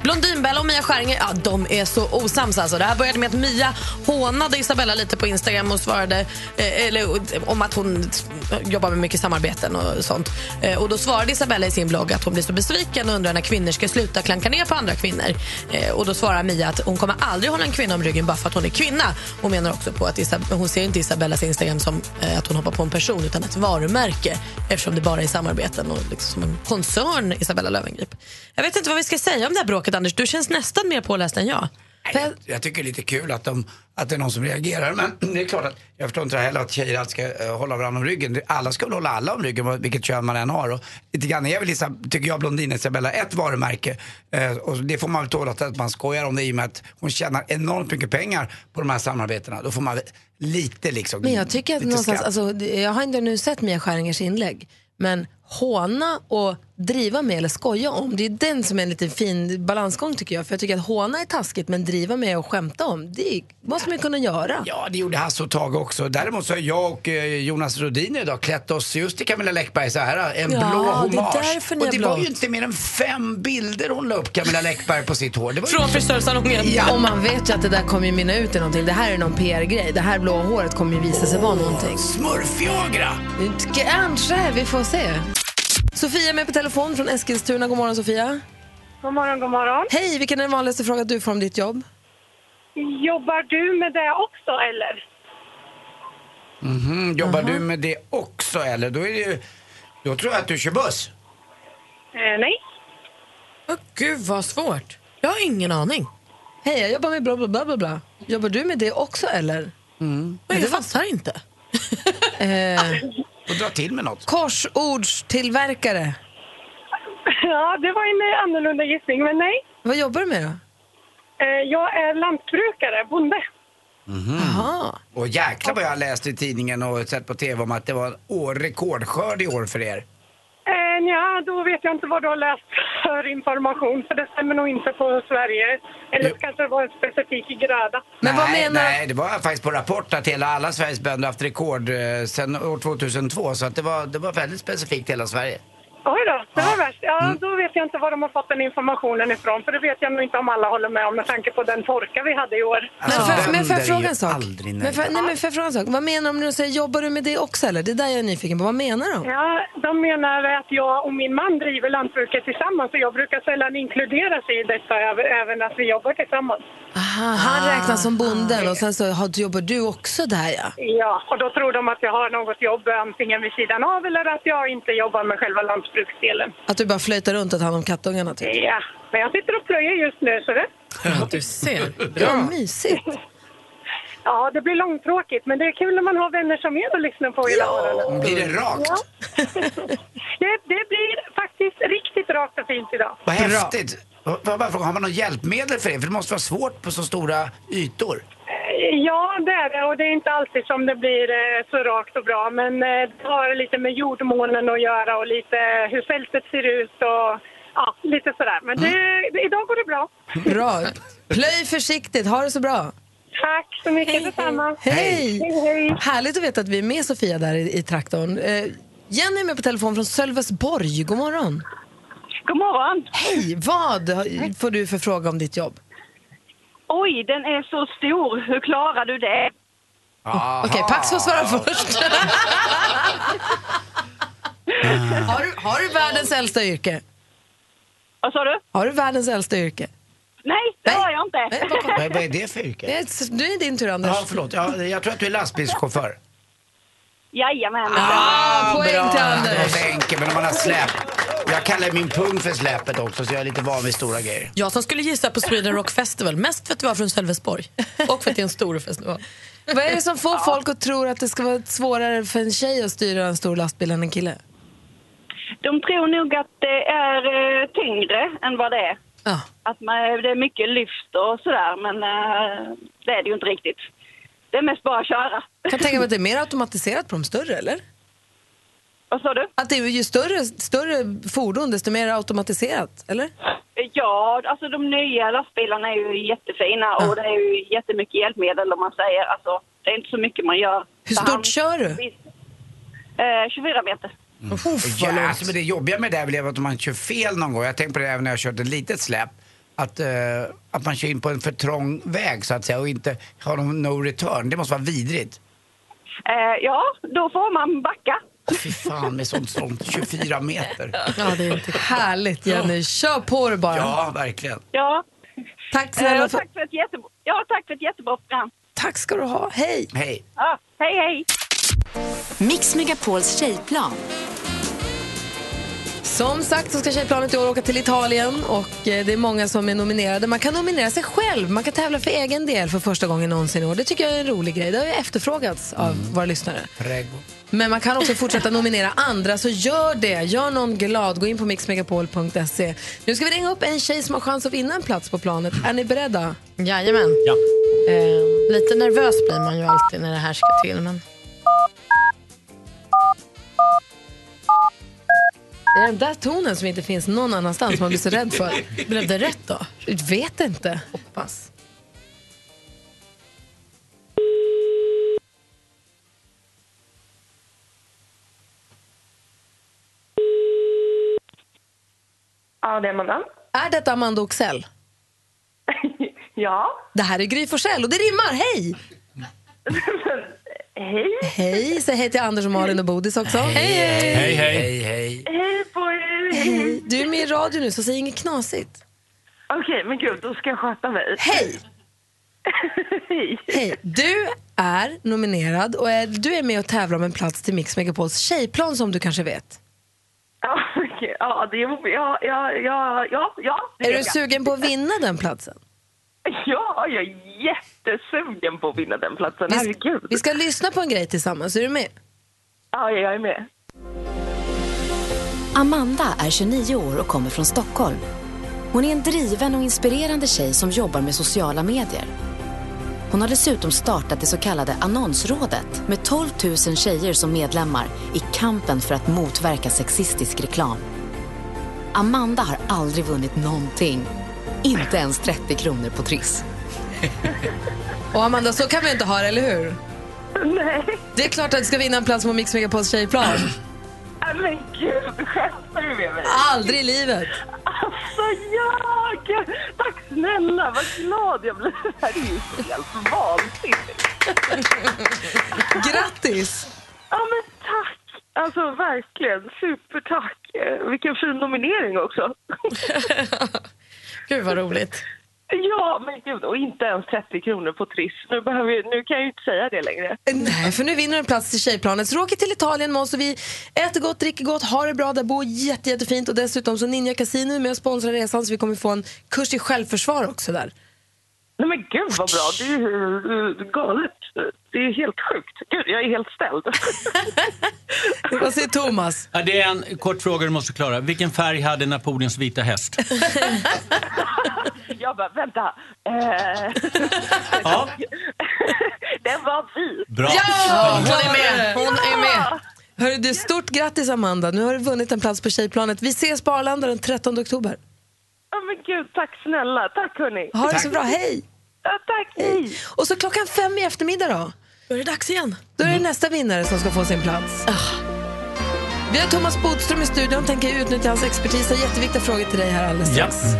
Blondinbella och Mia Skäringer, ja, de är så osams alltså. Det här började med att Mia hånade Isabella lite på Instagram och svarade eh, eller, eh, om att hon jobbar med mycket samarbeten och sånt. Eh, och då svarade Isabella i sin blogg att hon blir så besviken och undrar när kvinnor ska sluta klanka ner på andra kvinnor. Eh, och då svarar Mia att hon kommer aldrig hålla en kvinna om ryggen bara för att hon är kvinna. Hon menar också på att Isab- hon ser inte Isabellas Instagram som eh, att hon hoppar på en person utan ett varumärke eftersom det bara är samarbeten och liksom som en koncern Isabella Löwengrip. Jag vet inte vad vi ska säga om det här bråket Anders. Du känns nästan mer påläst än jag. Jag, jag tycker det är lite kul att, de, att det är någon som reagerar. Men det är klart att jag förstår inte heller att tjejer alltid ska eh, hålla varandra om ryggen. Alla ska väl hålla alla om ryggen, vilket kön man än har. Och lite grann är väl, Isa- tycker jag, blondinen Isabella ett varumärke. Eh, och det får man väl tåla att man skojar om det i och med att hon tjänar enormt mycket pengar på de här samarbetena. Då får man väl lite liksom Men jag tycker att någonstans, alltså, jag har inte nu sett Mia Skäringers inlägg, men håna och driva med eller skoja om, det är den som är en lite fin balansgång tycker jag. För jag tycker att håna är taskigt, men driva med och skämta om, det måste man kunna göra. Ja, det gjorde Hasse och Tage också. Däremot så har jag och eh, Jonas Rhodin idag klätt oss just till Camilla Läckberg så här, en Ja, blå det är hommage. och det var blått. ju inte mer än fem bilder hon la upp, Camilla Läckberg, på sitt hår. Det var ju- Från frisörsalongen. Ja. Och man vet ju att det där kommer ju mynna ut i någonting. Det här är någon PR-grej. Det här blå håret kommer ju visa sig vara någonting. Smurfjagra! Kanske, vi får se. Sofia är med på telefon från Eskilstuna. God morgon Sofia. God morgon, god morgon. Hej, vilken är den vanligaste frågan du får om ditt jobb? Jobbar du med det också, eller? Mhm, jobbar du med det också eller? Då, är det ju, då tror jag att du kör buss. Eh, nej. Åh, Gud vad svårt. Jag har ingen aning. Hej, jag jobbar med bla bla bla bla bla. Jobbar du med det också eller? Men jag fattar inte. Eh, Och dra till med något. korsordstillverkare. Ja, det var en annorlunda gissning, men nej. Vad jobbar du med då? Eh, jag är lantbrukare, bonde. Jaha. Och jäklar vad jag har läst i tidningen och sett på TV om att det var en rekordskörd i år för er. Eh, ja, då vet jag inte vad du har läst. för information, för det stämmer nog inte på Sverige. Eller så kanske det var en specifik gröda. nej, nej, det var faktiskt på Rapport att hela alla Sveriges bönder haft rekord eh, sedan år 2002. Så att det, var, det var väldigt specifikt hela Sverige. Oj då, det var värst. Ja, då vet jag inte var de har fått den informationen ifrån. För det vet jag nog inte om alla håller med om med tanke på den torka vi hade i år. Men får, men jag fråga en sak? aldrig Men får, nej, men jag fråga en sak? Vad menar de när de säger jobbar du med det också eller? Det är där jag är nyfiken på. Vad menar de? Ja, de menar att jag och min man driver lantbruket tillsammans och jag brukar sällan inkluderas i detta, även- att vi jobbar tillsammans. Aha, han räknas som bonden och sen så har, jobbar du också där ja. Ja, och då tror de att jag har något jobb antingen vid sidan av eller att jag inte jobbar med själva lantbruksdelen. Att du bara flöjtar runt och tar hand om kattungarna typ. Ja, men jag sitter och plöjer just nu så det... Ja, du ser. Bra. mysigt. Ja, det blir långtråkigt, men det är kul när man har vänner som är och lyssnar på hela morgonen. Blir det rakt? Ja. det, det blir faktiskt riktigt rakt och fint idag. Vad häftigt. Har man något hjälpmedel för det? För det måste vara svårt på så stora ytor. Ja, det är det. Och det är inte alltid som det blir eh, så rakt och bra. Men eh, det har lite med jordmånen att göra och lite hur fältet ser ut och ja, lite sådär. Men det, det, idag går det bra. Bra. Plöj försiktigt, ha det så bra. Tack så mycket detsamma. Hej! Hej, hej. Härligt att veta att vi är med Sofia där i, i traktorn. Eh, Jenny är med på telefon från Sölvesborg. God morgon. God morgon. Hej! Vad får du för fråga om ditt jobb? Oj, den är så stor. Hur klarar du det? Okej, Pax får svara först. har, du, har du världens äldsta yrke? Vad sa du? Har du världens äldsta yrke? Nej, det har jag inte. Vad, vad är det för yrke? Eh, Nu är det din tur, Anders. Ja, förlåt. Ja, jag tror att du är lastbilschaufför. Jajamän. Ah, poäng bra. till Anders. Enkelt, men om man har släp. Jag kallar min pung för släpet också, så jag är lite van vid stora grejer. Jag som skulle gissa på Sweden Rock Festival, mest för att du var från Sölvesborg och för att det är en stor festival. Vad är det som får folk att tro att det ska vara svårare för en tjej att styra en stor lastbil än en kille? De tror nog att det är eh, tyngre än vad det är. Ja. Att man, det är mycket lyft och sådär, men eh, det är det ju inte riktigt. Det är mest bara att köra. Jag kan tänka mig att det är mer automatiserat på de större, eller? Vad sa du? Att det är ju större, större fordon, desto mer automatiserat, eller? Ja, alltså de nya lastbilarna är ju jättefina och det är ju jättemycket hjälpmedel om man säger. Alltså, det är inte så mycket man gör. Hur stort han- kör du? Eh, 24 meter. Ja, alltså, men det jobbiga med det här är att om man kör fel någon gång, jag har tänkt på det även när jag kört ett litet släp, att, eh, att man kör in på en för trång väg så att säga och inte har någon no return. Det måste vara vidrigt. Eh, ja, då får man backa. Fy fan med sånt, sånt 24 meter. Ja, det är inte Härligt, Jenny. Kör på det bara. Ja, verkligen. Ja. Tack snälla Eh, för- tack, för ett jättebra, ja, tack för ett jättebra program. Tack ska du ha. Hej! Hej! Ja, hej, hej! Mix Megapols tjejplan. Som sagt så ska Tjejplanet i år åka till Italien och eh, det är många som är nominerade. Man kan nominera sig själv, man kan tävla för egen del för första gången någonsin i år. Det tycker jag är en rolig grej. Det har ju efterfrågats av våra lyssnare. Prego. Men man kan också fortsätta nominera andra, så gör det. Gör någon glad. Gå in på mixmegapol.se. Nu ska vi ringa upp en tjej som har chans att vinna en plats på planet. Är ni beredda? Jajamän. Ja. Eh, lite nervös blir man ju alltid när det här ska till. Men... Det är den där tonen som inte finns någon annanstans man blir så rädd för. Blev det rätt då? Jag vet inte. Hoppas. Ja, det är Amanda. Är detta Amanda Oxell? Ja. Det här är Gry Forssell och det rimmar. Hej! Hej. Hej, säg hej till Anders och Malin och Bodis också. Hej, hej! Hej, hej. hej. Hej på er. Hej. Du är med i radio nu, så säg inget knasigt. Okej, men gud, då ska jag sköta mig. Hej! Hej. Hej! Du är nominerad och är, du är med och tävlar om en plats till Mix Megapols tjejplan som du kanske vet. Ja, okej. ja, det är... Ja, ja, ja, ja, ja. det Är du jag. sugen på att vinna den platsen? Ja, jag är jättesugen på att vinna den platsen. Vi, Herregud. vi ska lyssna på en grej tillsammans, är du med? Ja, jag är med. Amanda är 29 år och kommer från Stockholm. Hon är en driven och inspirerande tjej som jobbar med sociala medier. Hon har dessutom startat det så kallade Annonsrådet med 12 000 tjejer som medlemmar i kampen för att motverka sexistisk reklam. Amanda har aldrig vunnit någonting. Inte ens 30 kronor på Triss. Och Amanda, så kan vi inte ha det, eller hur? Nej. Det är klart att du ska vinna en plats på Mix Megapols tjejplan. Men gud, skämtar du med mig? Aldrig i livet. Alltså jag! Tack snälla, vad glad jag blir. Det här är ju helt vansinnigt. Grattis! Ja men tack! Alltså verkligen, supertack. Vilken fin nominering också. Gud vad roligt. Ja, men gud, och inte ens 30 kronor på Triss. Nu, behöver, jag- nu kan jag ju inte säga det längre. Nej, för nu vinner du en plats till tjejplanet. Så du åker till Italien med oss och vi äter gott, dricker gott, har det bra där, bor jätte, jättefint och dessutom så Ninja Casino är med och sponsrar resan så vi kommer få en kurs i självförsvar också där. Nej men gud vad bra, det är ju galet. Det är helt sjukt. Gud, jag är helt ställd. Vad säger Thomas? Ja, det är en kort fråga du måste klara. Vilken färg hade Napoleons vita häst? Jag bara, vänta. Eh, Ja. Den var vit. Bra. Ja, hon är med. Hon är med. Hörru, du, stort grattis Amanda. Nu har du vunnit en plats på tjejplanet. Vi ses på Arlanda den 13 oktober. Ja men gud, tack snälla. Tack hörni. Ha det så bra, hej! Ja, tack, hej. Och så klockan fem i eftermiddag då? Då är det dags igen. Då är det nästa vinnare som ska få sin plats. Vi har Thomas Bodström i studion, tänker utnyttja hans expertis. Jag har jätteviktiga frågor till dig här alldeles Ja. strax.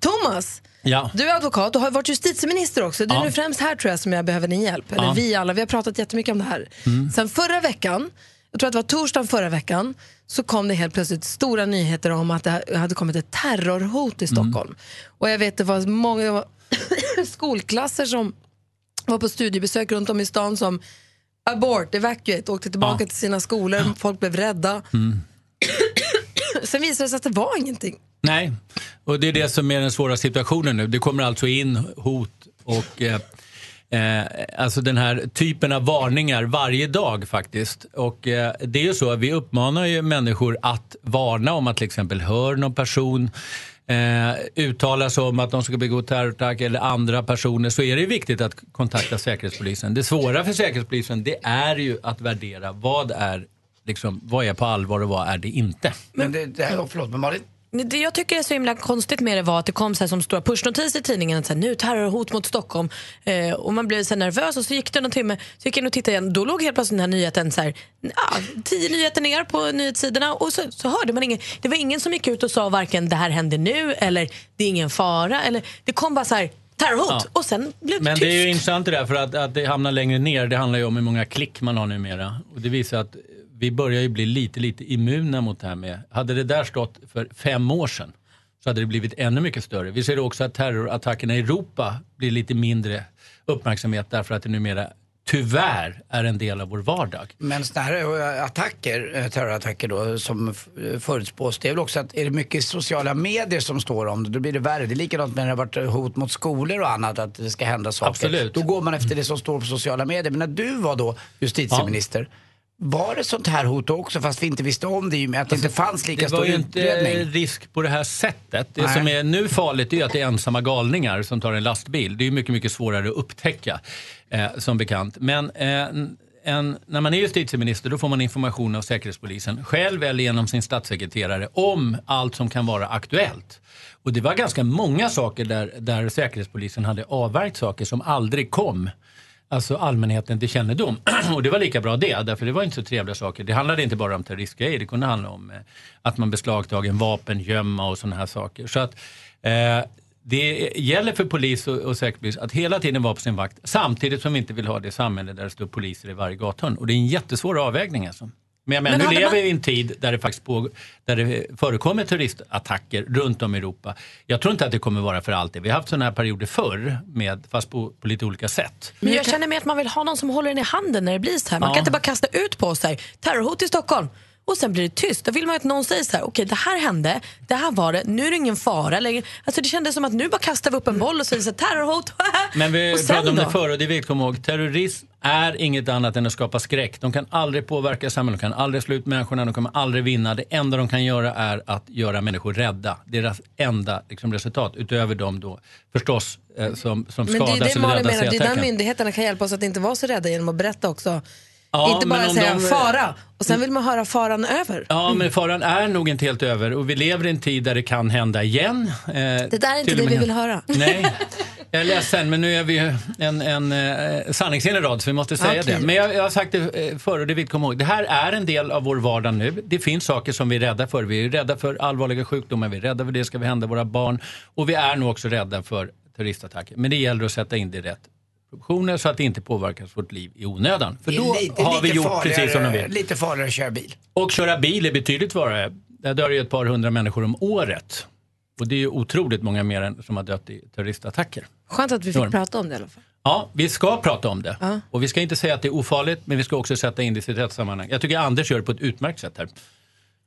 Thomas, Ja. du är advokat och har varit justitieminister också. Det är Ja. nu främst här tror jag som jag behöver din hjälp. Eller Ja. vi alla, vi har pratat jättemycket om det här. Mm. Sen förra veckan, jag tror att det var torsdagen förra veckan, så kom det helt plötsligt stora nyheter om att det hade kommit ett terrorhot i Stockholm. Och jag vet det var många det var skolklasser som var på studiebesök runt om i stan som abort, evacuate, åkte tillbaka till sina skolor, folk blev rädda. Mm. Sen visade det sig att det var ingenting. Nej, och det är det som är den svåra situationen nu. Det kommer alltså in hot och eh, eh, alltså den här typen av varningar varje dag faktiskt. Och eh, det är ju så att vi uppmanar ju människor att varna om att till exempel hör någon person eh, uttalar sig om att de ska begå terrorattack eller andra personer så är det viktigt att kontakta Säkerhetspolisen. Det svåra för Säkerhetspolisen det är ju att värdera vad är, liksom, vad är på allvar och vad är det inte. Men det, det här, förlåt, men Malin? Det jag tycker är så himla konstigt med det var att det kom så som stora pushnotiser i tidningen att så här, nu terrorhot mot Stockholm eh, och man blev så nervös och så gick det någon timme så gick jag in och tittade igen då låg helt plötsligt den här nyheten så här, ja, tio nyheter ner på nyhetssidorna och så, så hörde man ingen det var ingen som gick ut och sa varken det här händer nu eller det är ingen fara eller det kom bara så här terrorhot Ja. och sen blev det Men tyst. det är ju intressant det där för att, att det hamnar längre ner. Det handlar ju om hur många klick man har numera. Och det visar att vi börjar ju bli lite, lite immuna mot det här med. Hade det där stått för fem år sedan så hade det blivit ännu mycket större. Vi ser också att terrorattackerna i Europa blir lite mindre uppmärksamhet därför att det numera tyvärr är en del av vår vardag. Men sådana här eh, attacker, eh, terrorattacker då, som förutspås, det är väl också att är det mycket sociala medier som står om det, då blir det värre. Det är likadant när det har varit hot mot skolor och annat, att det ska hända saker. Absolut. Då går man efter det som står på sociala medier. Men när du var då justitieminister, var det sånt här hot också fast vi inte visste om det i och med att det inte fanns lika Det var stor ju inte utbredning? risk på det här sättet. Det Nej. som är nu farligt är att det är ensamma galningar som tar en lastbil. Det är mycket, mycket svårare att upptäcka eh, som bekant. Men eh, en, när man är justitieminister då får man information av Säkerhetspolisen själv eller genom sin statssekreterare om allt som kan vara aktuellt. Och det var ganska många saker där, där Säkerhetspolisen hade avvärjt saker som aldrig kom alltså allmänheten till kännedom. Och det var lika bra det, därför det var inte så trevliga saker. Det handlade inte bara om terroristgrejer, det kunde handla om eh, att man beslagtagen vapen, gömma och sådana här saker. Så att eh, det gäller för polis och, och säkerhetspolis att hela tiden vara på sin vakt samtidigt som vi inte vill ha det samhälle där det står poliser i varje gathörn. Och det är en jättesvår avvägning alltså. Men, jag menar, Men nu lever man- vi i en tid där det faktiskt på, där det förekommer terroristattacker runt om i Europa. Jag tror inte att det kommer vara för alltid. Vi har haft sådana här perioder förr, med, fast på, på lite olika sätt. Men jag känner mig att man vill ha någon som håller den i handen när det blir så här. Man Ja. kan inte bara kasta ut på oss här, terrorhot i Stockholm. Och sen blir det tyst. Då vill man att någon säger så här, okej det här hände, det här var det, nu är det ingen fara längre. Alltså det kändes som att nu bara kastar vi upp en boll och säger så här, terrorhot. Men vi pratade om det förr och det är viktigt att komma ihåg. Terrorism är inget annat än att skapa skräck. De kan aldrig påverka samhället, de kan aldrig slå ut människorna, de kommer aldrig vinna. Det enda de kan göra är att göra människor rädda. Deras enda liksom, resultat, utöver de då förstås eh, som, som Men det skadas är det eller Malin räddas menar, det är där myndigheterna kan hjälpa oss att inte vara så rädda genom att berätta också Ja, inte bara säga de- fara och sen vill man höra faran över. Ja, men faran är nog inte helt över och vi lever i en tid där det kan hända igen. Eh, Det där är inte det vi vill höra. Nej, jag är ledsen men nu är vi ju en, en eh, sanningsenlig rad så vi måste säga Okej. det. Men jag, jag har sagt det eh, förr och det att komma ihåg. Det här är en del av vår vardag nu. Det finns saker som vi är rädda för. Vi är rädda för allvarliga sjukdomar, vi är rädda för det ska vi hända våra barn och vi är nog också rädda för terroristattacker. Men det gäller att sätta in det i rätt proportioner så att det inte påverkar vårt liv i onödan. För då lite- har vi gjort precis som de vill. Lite farligare att köra bil. Och köra bil är betydligt farligare. Där dör ju ett par hundra människor om året. Och det är ju otroligt många mer än som har dött i terroristattacker. Skönt att vi fick prata om det i alla fall. Ja, vi ska prata om det. Och vi ska inte säga att det är ofarligt, men vi ska också sätta in det i sitt rätt sammanhang. Jag tycker Anders gör det på ett utmärkt sätt här.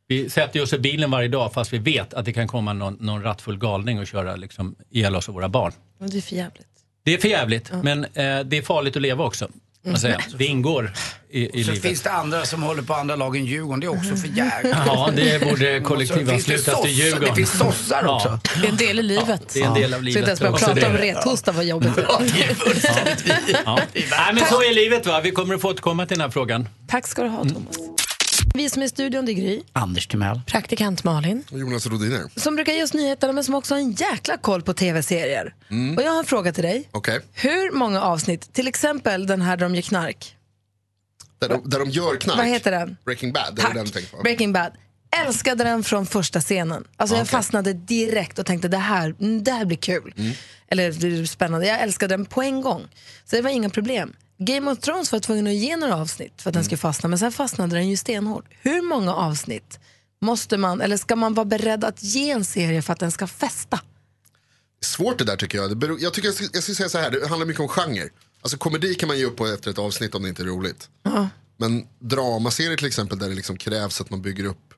Vi sätter ju oss i bilen varje dag fast vi vet att det kan komma någon, någon rattfull galning och köra liksom, ihjäl oss och våra barn. Men det är för jävligt. Det är för jävligt, men eh, det är farligt att leva också. Man säger. Det ingår i, i Så livet. finns det andra som håller på andra lagen Djurgården. Det är också för jävligt. Ja, det borde så kollektivanslutas det till Djurgården. Det finns sossar Ja. också. Det är en del i livet. Det är en del av Så livet. inte ens börja prata om det. rethosta var jobbigt. Ja. Nej, men så är livet va. Vi kommer att få återkomma till den här frågan. Tack ska du ha Thomas. Vi som är i studion, det är Gry. Anders Timell. Praktikant Malin. Och Jonas Rodiner. Som brukar ge oss nyheterna men som också har en jäkla koll på tv-serier. Mm. Och jag har en fråga till dig. Okej. Hur många avsnitt, till exempel den här där de gör knark. Där, de, där de gör knark. Vad heter den? Breaking Bad, det är den. Breaking Bad. Älskade den från första scenen. Alltså jag Okej. fastnade direkt och tänkte det här, det här blir kul. Mm. Eller det är spännande. Jag älskade den på en gång. Så det var inga problem. Game of Thrones var tvungen att ge några avsnitt för att den Mm. skulle fastna. Men sen fastnade den ju stenhårt. Hur många avsnitt måste man, eller ska man vara beredd att ge en serie för att den ska fästa? Svårt det där tycker jag. Beror, jag, tycker jag, ska, jag ska säga så här, det handlar mycket om genre. Alltså komedi kan man ge upp på efter ett avsnitt om det inte är roligt. Men dramaserier till exempel där det liksom krävs att man bygger upp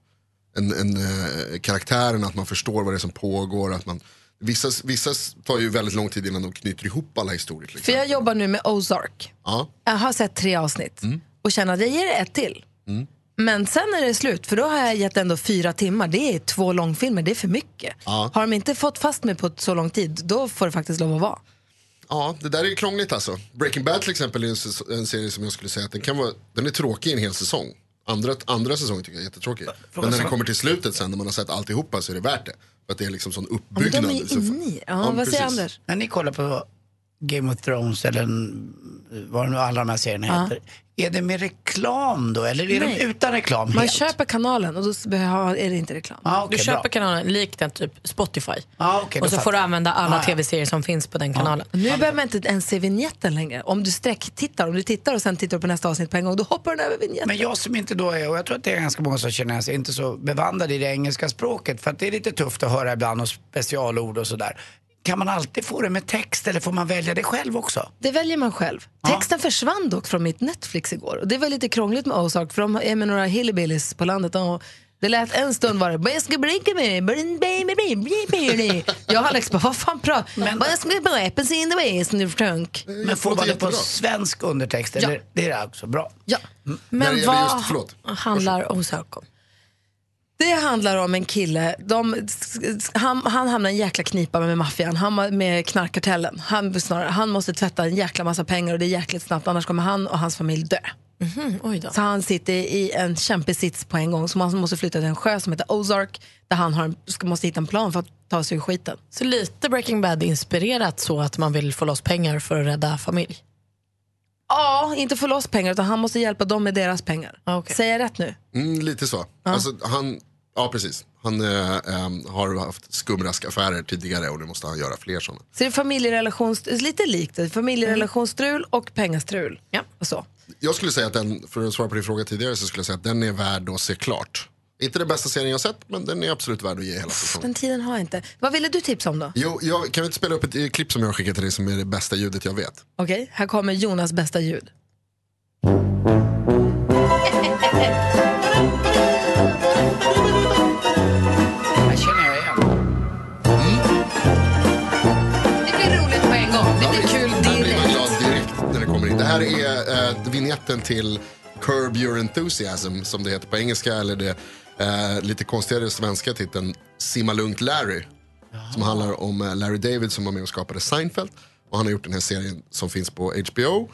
en, en, eh, karaktären, att man förstår vad det är som pågår. Att man, vissa, vissa tar ju väldigt lång tid innan de knyter ihop alla historier. För jag jobbar nu med Ozark. Ja. Jag har sett tre avsnitt och känner att jag ger det ett till. Mm. Men sen är det slut, för då har jag gett ändå fyra timmar. Det är två långfilmer, det är för mycket. Ja. Har de inte fått fast mig på så lång tid, då får det faktiskt lov att vara. Ja, det där är krångligt alltså. Breaking Bad till exempel är en, en serie som jag skulle säga att den, kan vara, den är tråkig i en hel säsong. Andra, andra säsongen tycker jag är jättetråkig. Men när den kommer till slutet sen när man har sett alltihopa så är det värt det. Att det är liksom sån uppbyggnad. är ju Så- inne i- ja, vad säger precis. Anders? När ni kollar på Game of Thrones eller en- vad nu alla de här serierna Ja. heter. Är det med reklam då eller är Nej. de utan reklam Man helt? köper kanalen och då är det inte reklam. Ah, du köper kanalen likt en typ Spotify. Ah, då och så fattar får du använda alla Ah, ja. tv-serier som finns på den kanalen. Nu behöver man inte ens se vignetten längre. Om du sträcktittar, om du tittar och sen tittar på nästa avsnitt på en gång, då hoppar den över vignetten. Men jag som inte då är, och jag tror att det är ganska många som känner sig inte så bevandrade i det engelska språket för att det är lite tufft att höra ibland och specialord och sådär. Kan man alltid få det med text eller får man välja det själv också? Det väljer man själv. Texten försvann dock från mitt Netflix igår. Och det var lite krångligt med Ozark för de är med några hillbillies på landet. Och det lät en stund var det "Vad ska brinka med baby." Jag och Alex bara, vad fan pratar Vad ska vi weapons in the way som du trunk. Men får man det på svensk undertext? Eller? Det är också bra. Ja. Det Men gäller vad just- handlar Ozark om? Det handlar om en kille, de, han, han hamnar i en jäkla knipa med maffian, han med knarkkartellen. Han, snarare, han måste tvätta en jäkla massa pengar och det är jäkligt snabbt annars kommer han och hans familj dö. Mhm, oj då. Så han sitter i en kämpig sits på en gång så man måste flytta till en sjö som heter Ozark där han har, en- ska, måste hitta en plan för att ta sig ur skiten. Så lite Breaking Bad inspirerat så att man vill få loss pengar för att rädda familj? Ja, inte få loss pengar utan han måste hjälpa dem med deras pengar. Säger jag rätt nu? Mm, lite så. Alltså, han, ja, precis. Han eh, ehm, har haft skumraskaffärer tidigare och nu måste han göra fler sådana. Så det är familjerelations, lite likt det, familjerelationsstrul och pengastrul. Ja. Och så. Jag skulle säga att den, för att svara på din fråga tidigare, så skulle jag säga att den är värd att se klart. Inte den bästa serien jag sett, men den är absolut värd att ge hela säsongen. Den tiden har jag inte. Vad ville du tipsa om då? Jo, jag, kan vi inte spela upp ett eh, klipp som jag har skickat till dig som är det bästa ljudet jag vet? Okej, här kommer Jonas bästa ljud. här är eh, vignetten till Curb Your Enthusiasm som det heter på engelska eller det eh, lite konstigare svenska titeln Simma Lugnt Larry. Som handlar om eh, Larry David som var med och skapade Seinfeld. Och han har gjort den här serien som finns på HBO.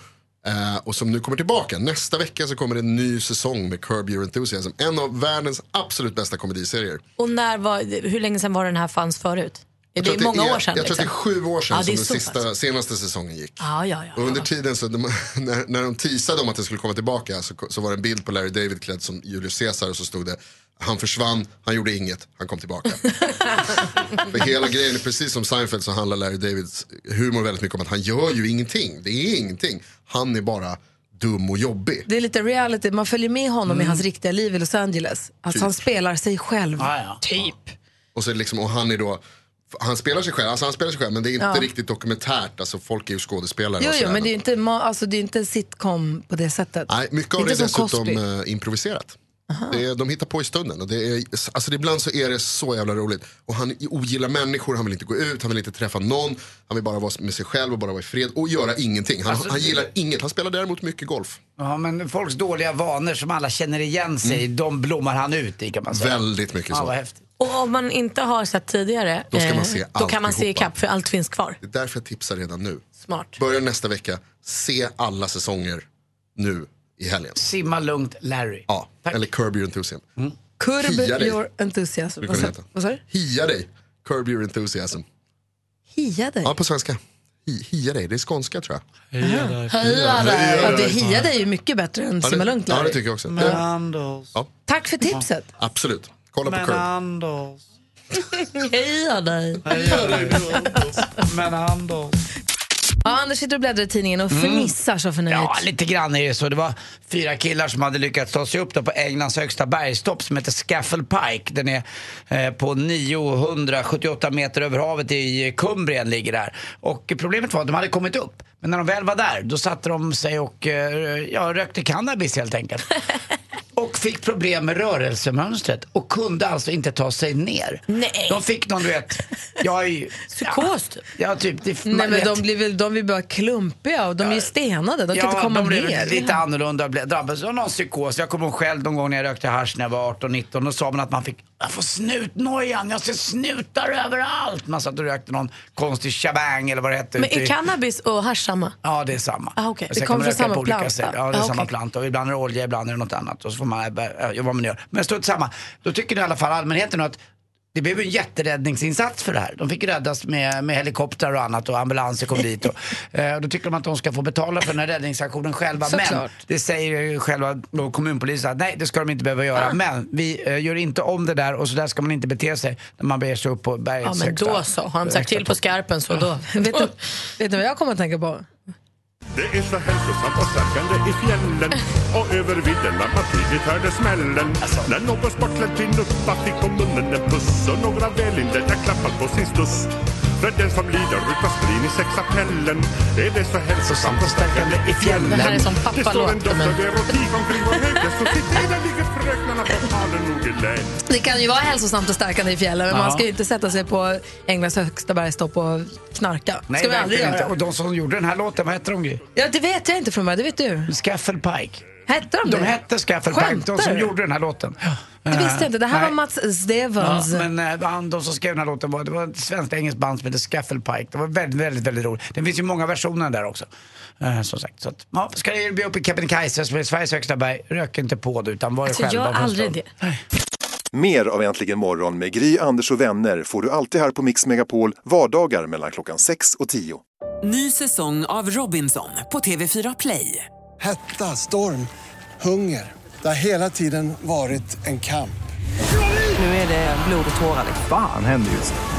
Eh, och som nu kommer tillbaka. Nästa vecka så kommer det en ny säsong med Curb Your Enthusiasm. En av världens absolut bästa komediserier. Och när var, hur länge sedan var den här fanns förut? Jag Det tror är att många är- år sedan. Jag tror att det är liksom. sju år sedan Ja, det som den sista, senaste säsongen gick. Ja, ja, ja. Och under tiden så, de, när, när de teasade om att det skulle komma tillbaka så, så var det en bild på Larry David klädd som Julius Caesar och så stod det han försvann, han gjorde inget, han kom tillbaka. För hela grejen är precis som Seinfeld så handlar Larry Davids humor väldigt mycket om att han gör ju ingenting. Det är ingenting. Han är bara dum och jobbig. Det är lite reality, man följer med honom Mm. i hans riktiga liv i Los Angeles. Alltså Typ. han spelar sig själv. Typ. Och, så är det liksom, och han är då han spelar sig själv, alltså han spelar sig själv men det är inte Ja. riktigt dokumentärt. Alltså folk är ju skådespelare Jo, jo, men det är inte, alltså, det är inte sitcom på det sättet. Nej, mycket av Inte det är som dessutom Cosby. eh, improviserat. Det är, de hittar på i stunden. Och det är, alltså ibland så är det så jävla roligt. Och han ogillar människor, han vill inte gå ut, han vill inte träffa någon. Han vill bara vara med sig själv och bara vara i fred och göra ingenting. Han, Alltså, han det- gillar inget, han spelar däremot mycket golf. Ja, men folks dåliga vanor som alla känner igen sig i, de blommar han ut i kan man säga. Väldigt mycket Ja, så. vad häftigt. Och om man inte har sett tidigare, Då ska man eh, se då kan man se alltihopa. ikapp för allt finns kvar. Det är därför jag tipsar redan nu. Smart. Börjar nästa vecka, se alla säsonger nu i helgen. Simma lugnt Larry. Ja, eller Curb Your Enthusiasm. Curb Hia dig. your enthusiasm. Vad sa vad sa du? Hia dig, Curb Your Enthusiasm. Hia dig? Ja, på svenska. Hi, hia dig, det är skånska tror jag. Hia dig. Ja, det hia dig är mycket bättre än Ja, simma lugnt ja, det Larry. tycker jag också. Ja, Tack för tipset. absolut. Kolla på Men Curb. Anders. Hia dig. Men Anders. Ja, Anders sitter och bläddrar i tidningen och fnissar så förnöjt. Ja, lite grann är det så. Det var fyra killar som hade lyckats ta sig upp då på Englands högsta bergstopp som heter Scafell Pike. Den är eh, på 978 meter över havet i Kumbrien ligger där. Och problemet var att de hade kommit upp. Men när de väl var där, då satte de sig och eh, ja, rökte cannabis helt enkelt. Och fick problem med rörelsemönstret och kunde alltså inte ta sig ner. Nej. De fick någon, du vet, jag är ju... Psykos typ. Ja, typ. Det, Nej, men vet- de blir väl de blir bara klumpiga och de är ju stenade. De kan inte komma de blev ner. lite annorlunda och blev- drabbades av någon psykos. Jag kommer ihåg själv någon gång när jag rökte hasch när jag var 18-19. Då sa man att man fick, jag får snutnojan, jag ser snutar överallt. Man satt och rökte någon konstig shabang eller vad det hette. Men är i- cannabis och hasch samma? Ja, det är samma. Ah. Sen Det kommer från samma på olika planta? sätt. Ja, det är Ah, samma okej. planta. Och ibland är det olja, ibland är det något annat. Och så får man jobba vad man gör. Men strunt samma. Då tycker i alla fall allmänheten att det blev en jätteräddningsinsats för det här. De fick räddas med, med helikoptrar och annat och ambulanser kom dit. Och, eh, då tycker de att de ska få betala för den här räddningsaktionen själva. Men Såklart. det säger ju själva kommunpolisen att nej, det ska de inte behöva göra. Men vi eh, gör inte om det där och så där ska man inte bete sig när man beger sig upp på bergets Ja, men då så. Har de sagt till på skarpen så då. vet, du, vet du vad jag kommer att tänka på? Det är så hälsosamt och stärkande i fjällen och över vidderna man tydligt hörde smällen. När någon sportklädd kvinnuppa fick på munnen en puss och några välinledda klappar på sin stuss. För den som lider utav sprin i sexapellen är det så hälsosamt och stärkande i fjällen. Det här är som Det står pappalåt, en doft men- av erotik omkring vår högre Det kan ju vara hälsosamt och stärkande i fjällen men Ja. man ska ju inte sätta sig på Englands högsta bergstopp och knarka. Nej, ska vi aldrig göra. inte. Och de som gjorde den här låten, vad hette de? Gry? Ja, det vet jag inte från början, det vet du. Scafell Pike. Hette de De det? hette Scafell Pike, de som gjorde den här låten. Det visste jag inte. Det här Nej. var Mats Stevens. Ja, men eh, han, de som skrev den här låten var, det var ett svenskt engelskt band som heter Scafell Pike. Det var väldigt, väldigt, väldigt roligt. Det finns ju många versioner där också. Eh, som sagt. Så att, ja, ska ni bli uppe i Kebnekaise som är Sveriges högsta berg, rök inte på det utan var Alltså, själva. gör för en aldrig stund. det. Mer av Äntligen morgon med Gry, Anders och vänner får du alltid här på Mix Megapol vardagar mellan klockan 6 och 10. Ny säsong av Robinson på TV4 Play. Hetta, storm, hunger. Det har hela tiden varit en kamp. Nu är det blod och tårar. Fan händer just nu.